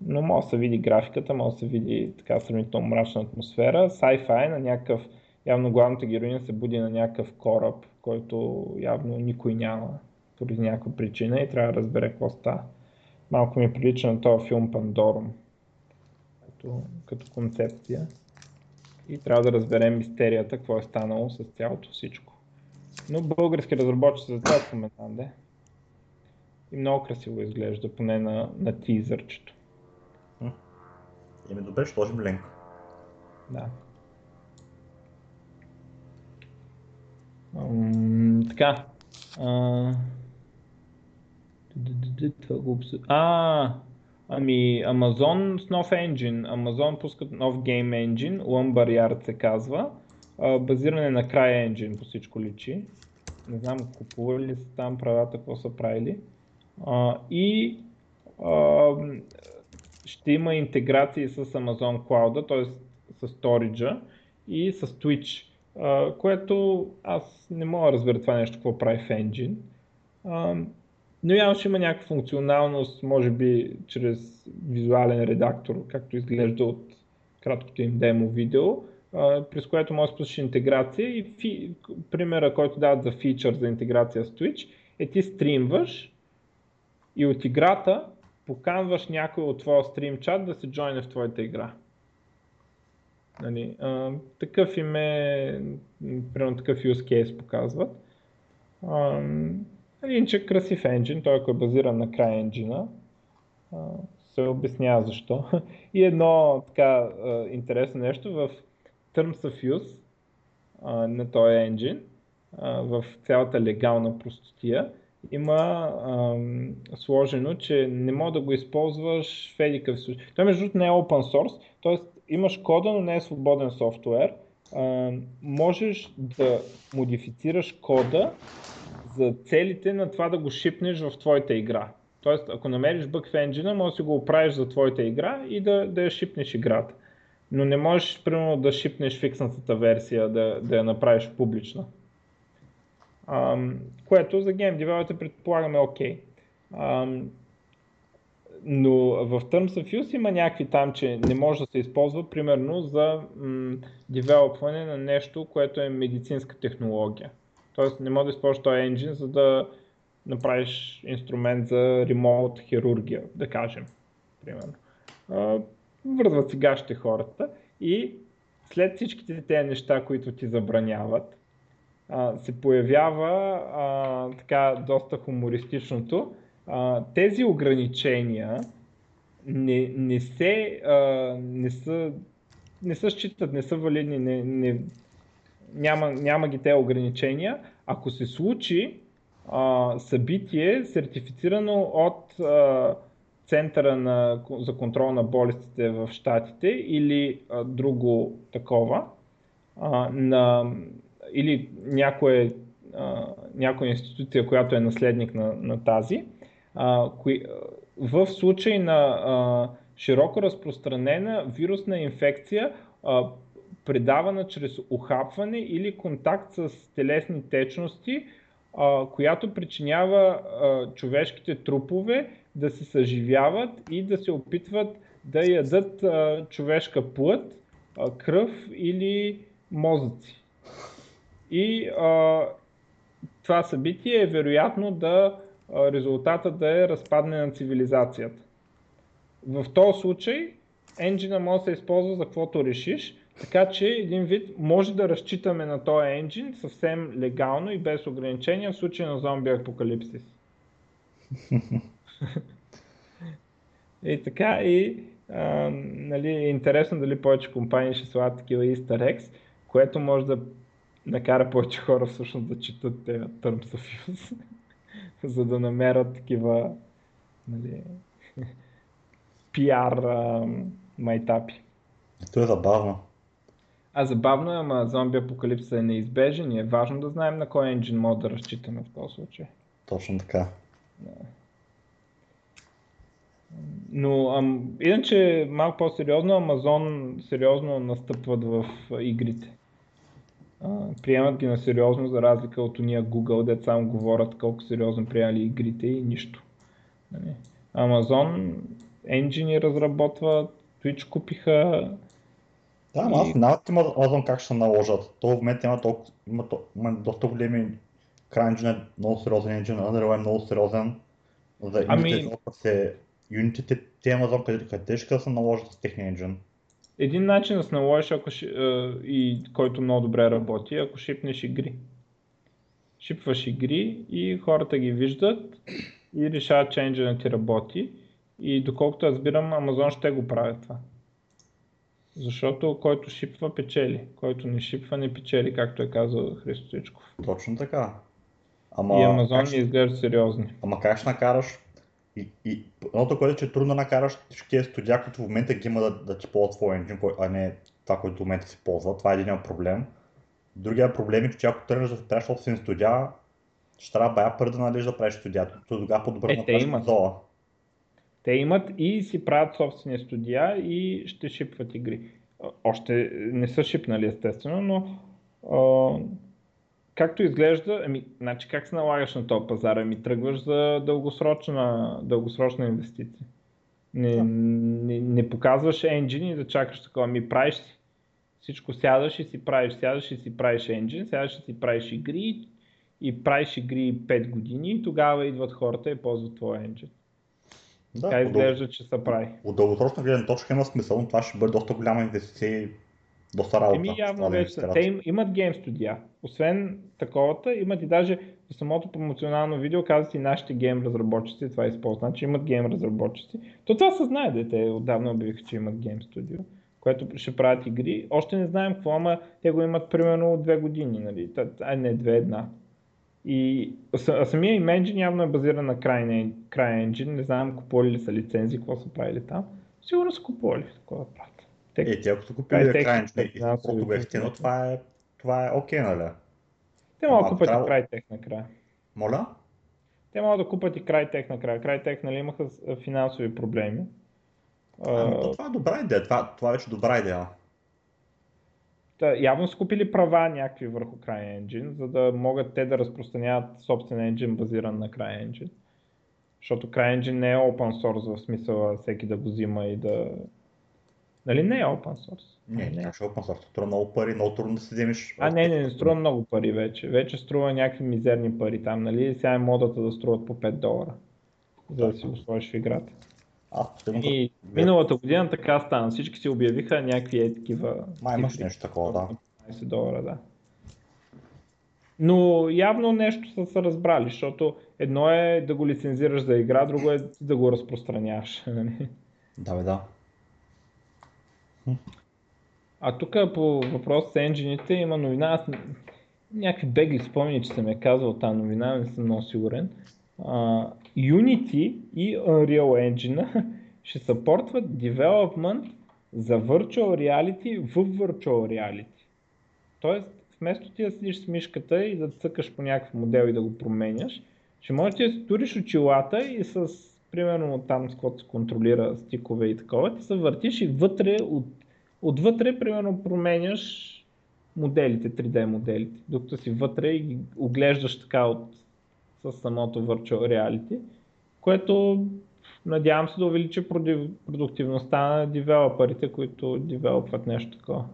Но може да се види графиката, може да се види така сравнително мрачна атмосфера. Sci-fi на някакъв, явно главната героиня се буди на някакъв кораб, който явно никой няма поради някаква причина и трябва да разбере какво става. Малко ми прилича на този филм Пандорум като, като концепция и трябва да разберем мистерията, какво е станало с цялото всичко. Но български разработчици за това споменам, де. И много красиво изглежда, поне на, на тизърчето.
Еми добре, ще сложим линк.
Да. така. А, а, ами Amazon с нов енджин. Amazon пускат нов гейм енджин, Lumberyard се казва. А, базиране на край енджин по всичко личи. Не знам купували ли са там правата, какво са правили. А, и а, ще има интеграции с Amazon Cloud, т.е. с Storage и с Twitch което аз не мога да разбера това нещо, какво прави в Engine. Но явно ще има някаква функционалност, може би чрез визуален редактор, както изглежда от краткото им демо видео, през което може да спустиш интеграция и фи, примера, който дават за фичър за интеграция с Twitch, е ти стримваш и от играта поканваш някой от твоя стрим чат да се джойне в твоята игра. Нали, а, такъв им е, примерно такъв use case показват. А, нали, иначе красив енджин, той ако е базиран на край енджина, се обяснява защо. И едно така интересно нещо в Terms of Use на този енджин, в цялата легална простотия, има ам, сложено, че не мога да го използваш в едикъв случай. Той между другото не е open source, т.е. имаш кода, но не е свободен софтуер. А, можеш да модифицираш кода за целите на това да го шипнеш в твоята игра. Тоест, ако намериш бък в енджина, можеш да си го оправиш за твоята игра и да, да я шипнеш играта. Но не можеш, примерно, да шипнеш фикснатата версия, да, да я направиш публична. Um, което за Game Developer предполагаме окей. Okay. но в Terms of Use има някакви там, че не може да се използва, примерно за м- девелопване на нещо, което е медицинска технология. Тоест не може да използваш този engine, за да направиш инструмент за ремонт хирургия, да кажем, примерно. вързват сегашните хората и след всичките тези неща, които ти забраняват, а, се появява а, така доста хумористичното. А, тези ограничения не, не, се, а, не, са, не са считат, не са валидни, не, не, няма, няма ги те ограничения. Ако се случи а, събитие, сертифицирано от а, Центъра на, за контрол на болестите в Штатите или а, друго такова, а, на или някоя, а, някоя институция, която е наследник на, на тази, а, кои, в случай на а, широко разпространена вирусна инфекция, а, предавана чрез ухапване или контакт с телесни течности, а, която причинява а, човешките трупове да се съживяват и да се опитват да ядат а, човешка плът, а, кръв или мозъци. И а, това събитие е вероятно да а, резултата да е разпадане на цивилизацията. В този случай енджина може да се използва за каквото решиш, така че един вид може да разчитаме на този енджин съвсем легално и без ограничения в случай на зомби апокалипсис. и така, и а, нали, е интересно дали повече компании ще слагат такива Easter eggs, което може да накара повече хора всъщност да четат тези Terms of Use, за да намерят такива нали, пиар майтапи.
То е забавно.
А забавно е, ама зомби апокалипса е неизбежен и е важно да знаем на кой енджин мode да разчитаме в този случай.
Точно така.
Да. Но ам, иначе малко по-сериозно, Амазон сериозно настъпват в игрите приемат ги на сериозно, за разлика от уния Google, де само говорят колко сериозно приемали игрите и нищо. Нали? енджини разработват, Twitch купиха.
Да, но аз няма има Amazon как ще се наложат. То в момента има, толкова, има, има доста големи CryEngine е много сериозен енджин, Unreal е много сериозен. За ами... се Unity, те Amazon къде, къде ще се наложат с техния енджин?
Един начин да се наложиш, ако ши, и който много добре работи, ако шипнеш игри. Шипваш игри и хората ги виждат и решават, че енджинът ти работи. И доколкото разбирам, Амазон ще го прави това. Защото който шипва, печели. Който не шипва, не печели, както е казал Христо Сичков.
Точно така.
Ама, и Амазон не изглежда сериозни.
Ама как ще накараш и, и едното, което е, че е трудно накараш всички студия, които в момента ги има да, да ти ползват твой енджин, а не това, което в момента се ползва. Това е един проблем. Другия проблем е, че ако тръгнеш да правиш собствен студия, ще трябва бая пари да налиш да правиш студия. То тогава по-добре е, да правиш имат. Зола.
Те имат и си правят собствени студия и ще шипват игри. Още не са шипнали естествено, но както изглежда, ами, значи как се налагаш на този пазар? Ами тръгваш за дългосрочна, дългосрочна инвестиция. Не, да. не, не показваш енджин и да чакаш такова. Ами правиш си. Всичко сядаш и си правиш, сядаш и си правиш енджин, сядаш и си правиш игри и правиш игри 5 години и тогава идват хората и ползват твоя енджин. Да, така изглежда, че се прави.
От дългосрочна гледна точка има смисъл, но това ще бъде доста голяма инвестиция и доста работа.
Еми явно вече. Те им, имат гейм студия. Освен таковата, имат и даже в самото промоционално видео казват и нашите гейм разработчици, това използват. Значи имат гейм разработчици. То това се знае, де те отдавна обявиха, че имат гейм студио, което ще правят игри. Още не знаем какво, ама те го имат примерно от две години, нали? А не две, една. И самия им engine явно е базиран на CryEngine, не знам купували ли са лицензии, какво са правили там. Сигурно са купували такова правят.
Е, ти ако са купили CryEngine и просто го ефтино, това е, това е окей, okay, нали?
Те могат да купат трябва... и Crytek накрая.
Моля?
Те могат да купат и Crytek накрая. Crytek нали, имаха финансови проблеми.
А, но това е добра идея. Това, това беше добра идея.
Та, явно са купили права някакви върху CryEngine, за да могат те да разпространяват собствен engine базиран на CryEngine. Защото CryEngine не е open source в смисъл всеки да го взима и да... Нали не е open source?
Не, не, ще е open source. Струва много пари, много трудно да си вземеш.
А, не, не, не струва много пари вече. Вече струва някакви мизерни пари там, нали? Сега е модата да струват по 5 долара, за да си го сложиш в играта.
А,
и миналата година така стана. Всички си обявиха някакви е такива.
Май имаш нещо такова, да.
15 долара, да. Но явно нещо са се разбрали, защото едно е да го лицензираш за игра, друго е да го разпространяваш.
Да, бе, да.
А тук по въпрос с енджините има новина, аз някакви бегли спомени, че съм я казал тази новина, не съм много сигурен. Uh, Unity и Unreal Engine ще съпортват development за Virtual Reality в Virtual Reality. Тоест, вместо ти да седиш с мишката и да цъкаш по някакъв модел и да го променяш, ще можеш да си туриш очилата и с примерно там, с който се контролира стикове и такова, ти се въртиш и вътре, от, отвътре, примерно променяш моделите, 3D моделите, докато си вътре и ги оглеждаш така от с самото Virtual Reality, което надявам се да увеличи продуктивността на девелоперите, които девелопват нещо такова.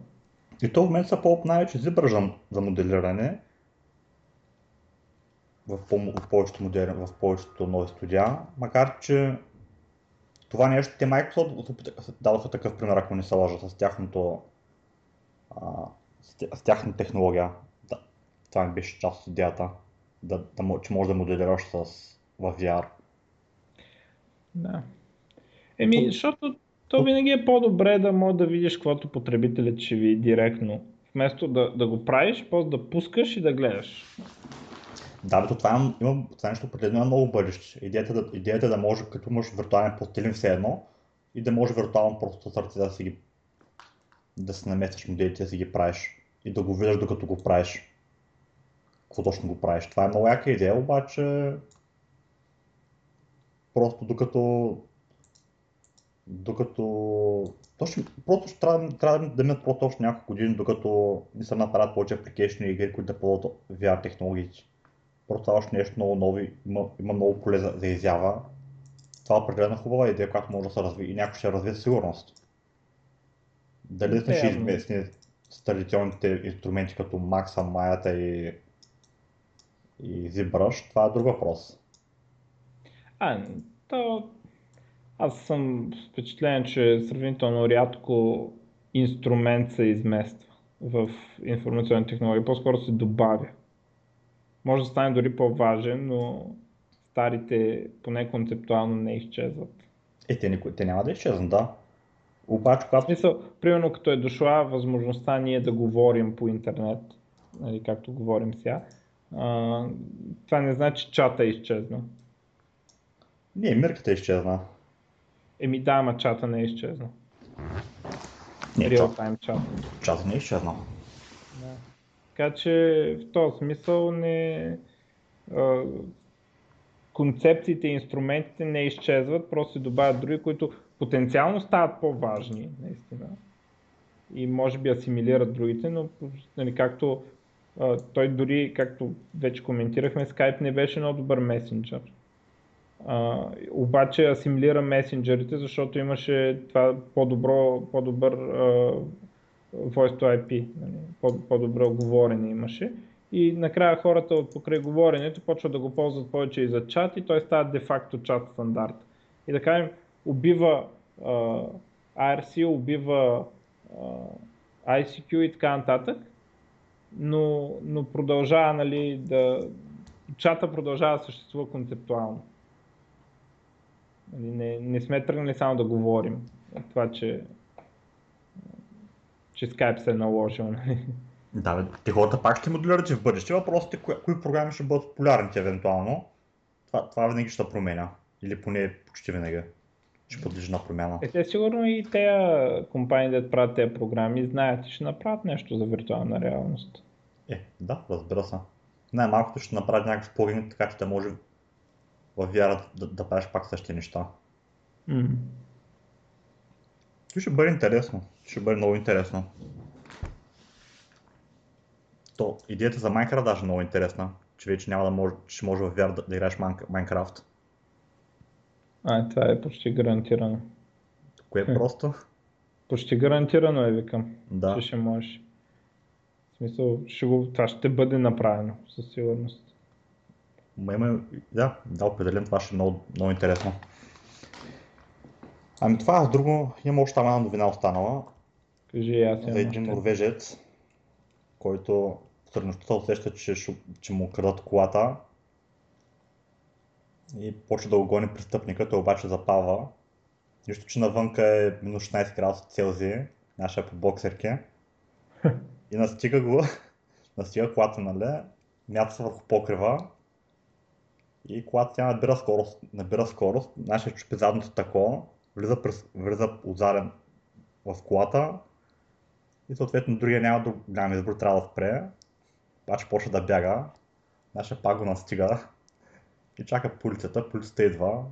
И то в момента са по-най-вече ZBrush за моделиране в, по- в, повечето модели, в повечето нови студия, макар че това нещо, те Microsoft дадоха такъв пример, ако не се лъжа, с тяхното а, с тяхната технология. Да, това ми беше част от идеята да, да, че можеш да моделираш с, в VR.
Да. Еми, то... защото то винаги е по-добре да можеш да видиш каквото потребителят ще ви директно. Вместо да, да го правиш, после да пускаш и да гледаш.
Да, бе, това, има, има, това нещо определено е много бъдеще. Идеята, да, идеята е да може, като имаш виртуален пластилин все едно, и да може виртуално просто с ръце да си ги да си наместваш моделите, да си ги правиш и да го виждаш докато го правиш какво точно го правиш. Това е много яка идея, обаче просто докато докато точно, просто ще трябва, трябва да минат просто още няколко години, докато не се направят повече application игри, които да ползват VR технологии. Просто това още нещо много ново, има, има много поле за, за изява. Това е определена хубава идея, която може да се развие и някой ще развие сигурност. Дали да ще известни с традиционните инструменти като Maxa, Майята и и ZBrush, това е друг въпрос.
А, то... Аз съм впечатлен, че сравнително рядко инструмент се измества в информационни технологии, по-скоро се добавя. Може да стане дори по-важен, но старите поне концептуално не изчезват.
Е, те, те няма да изчезнат, да. Обаче, когато...
Смисъл, примерно като е дошла възможността ние да говорим по интернет, нали, както говорим сега, а, това не значи, че чата е изчезнал.
Не, мирката е изчезна.
Еми да, ама чата не е изчезнал.
Не,
Real time чат.
Чата не е изчезнал.
Да. Така че в този смисъл не... А, концепциите и инструментите не изчезват, просто се добавят други, които потенциално стават по-важни, наистина. И може би асимилират другите, но нали, както той дори, както вече коментирахме, Skype не беше много добър месенджер. Обаче асимилира месенджерите, защото имаше това по-добро, по-добър voice to IP, нали, по- по-добро говорене имаше. И накрая хората покрай говоренето почват да го ползват повече и за чат и той става де-факто чат стандарт. и да кажем убива IRC, убива ICQ и така нататък, но, но продължава нали, да... Чата продължава да съществува концептуално. Нали, не, не сме тръгнали само да говорим. Това, че, че Skype се е наложил. Нали.
Да, бе, те хората пак ще моделират в бъдеще. Въпросът е кои, кои програми ще бъдат популярните евентуално. Това, това винаги ще променя. Или поне почти винаги ще подлежи на промяна.
Е, те сигурно и тези компании, да правят тези програми, знаят, че ще направят нещо за виртуална реалност.
Е, да, разбира се. Най-малкото ще направят някакъв плагин, така че да може в VR да, да правиш пак същите неща.
Mm.
Ще бъде интересно. Ще бъде много интересно. То, идеята за Minecraft даже е много интересна, че вече няма да може, ще може в VR да, да играеш Minecraft.
А, това е почти гарантирано.
Кое е просто?
Почти гарантирано е, викам.
Да.
Че ще можеш. В смисъл, ще го, това ще бъде направено, със сигурност.
Ма има, да, да, определен, това ще е много, много интересно. Ами това, друго, има още една новина останала.
Кажи аз
За един норвежец, който сутрин усеща, че, че му крадат колата и почва да го гони престъпника, той обаче запава. Нищо, че навънка е минус 16 градуса Целзий, наша по боксерки. И настига го, настига колата, нали, мята се върху покрива. И колата тя набира скорост, набира скорост, нашия чупи задното тако, влиза, през, влиза отзаден в колата. И съответно другия няма друг голям избор, трябва да спре, обаче почва да бяга, нашия пак го настига и чака полицията, полицията идва,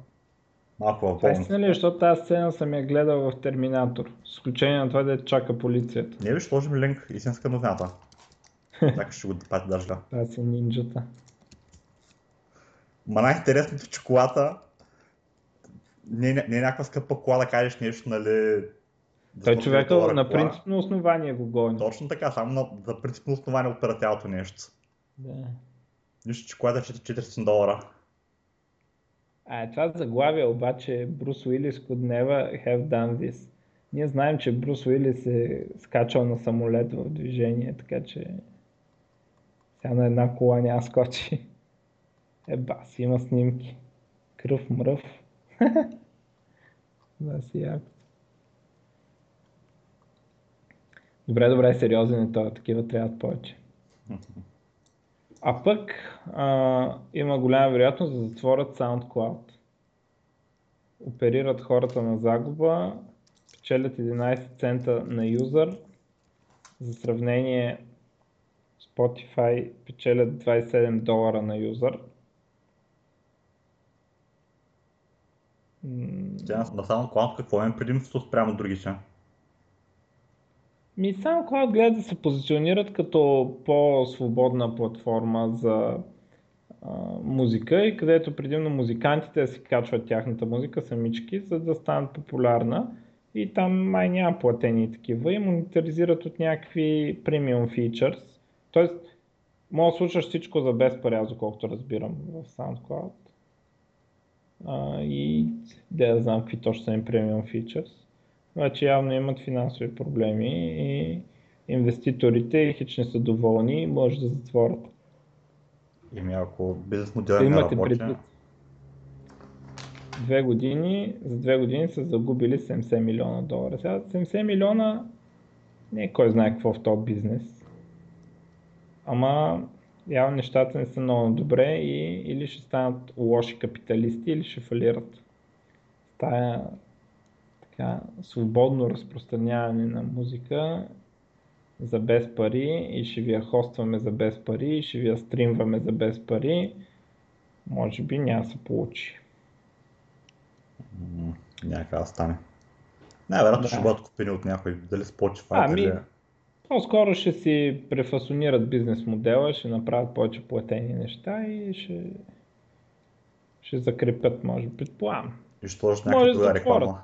малко в болница.
Това ли, защото тази сцена съм я гледал в Терминатор, с изключение на това да чака полицията.
Не виж, сложим линк, истинска новината. Така ще го пати даже.
Това са нинджата.
Ма най-интересното, че колата не, не, не е някаква скъпа кола да кажеш нещо, нали...
Той човека на принципно основание го гони.
Точно така, само на, за принципно основание цялото нещо.
Да.
Нищо, че колата е 400 долара.
А това заглавие обаче Брус Уилис could never have done this. Ние знаем, че Брус Уилис е скачал на самолет в движение, така че сега на една кола няма скочи. Е, бас, има снимки. Кръв мръв. да си. Добре, добре, сериозен е това. Такива трябват повече. А пък а, има голяма вероятност да затворят SoundCloud. Оперират хората на загуба, печелят 11 цента на юзър. За сравнение Spotify печелят 27 долара на юзър.
Тя на SoundCloud какво е предимството спрямо другите?
Ми SoundCloud гледа да се позиционират като по-свободна платформа за а, музика и където предимно музикантите си качват тяхната музика самички, за да станат популярна. И там май няма платени такива и монетаризират от някакви премиум фичърс. Тоест, може да слушаш всичко за без пари, аз доколкото разбирам в SoundCloud. А, и да знам какви точно са им премиум фичърс. Значи явно имат финансови проблеми и инвеститорите хич не са доволни и може да затворят.
Ими ако бизнес моделът не работи... Предвид.
Две години, за две години са загубили 70 милиона долара. Сега 70 милиона не е кой знае какво в този бизнес. Ама явно нещата не са много добре и или ще станат лоши капиталисти, или ще фалират. Тая така, свободно разпространяване на музика за без пари и ще ви я хостваме за без пари и ще ви я стримваме за без пари, може би няма се получи.
Няма да стане. Най-вероятно да. ще бъдат купени от някой, дали Spotify,
ами. По-скоро ще си префасонират бизнес модела, ще направят повече платени неща и ще, ще закрепят, може би, предполагам.
И ще сложат някаква реклама.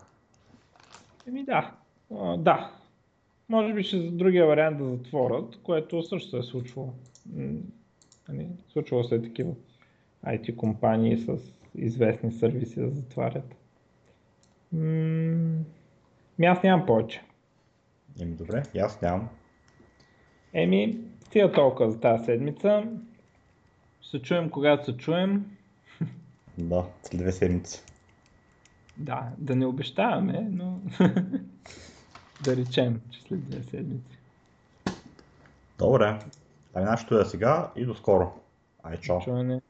Еми да, а, да. Може би ще за другия вариант да затворят, което също се е случвало. Нали, случвало се е такива IT компании с известни сервиси да затварят. М- ми аз нямам повече.
Еми добре, и аз нямам.
Еми, тия толкова за тази седмица. Ще се чуем когато се чуем.
Да, след две седмици.
Да, да не обещаваме, но да речем, че след две седмици.
Добре. Ами нашето е сега и до скоро. Ай, чао.
Чуване.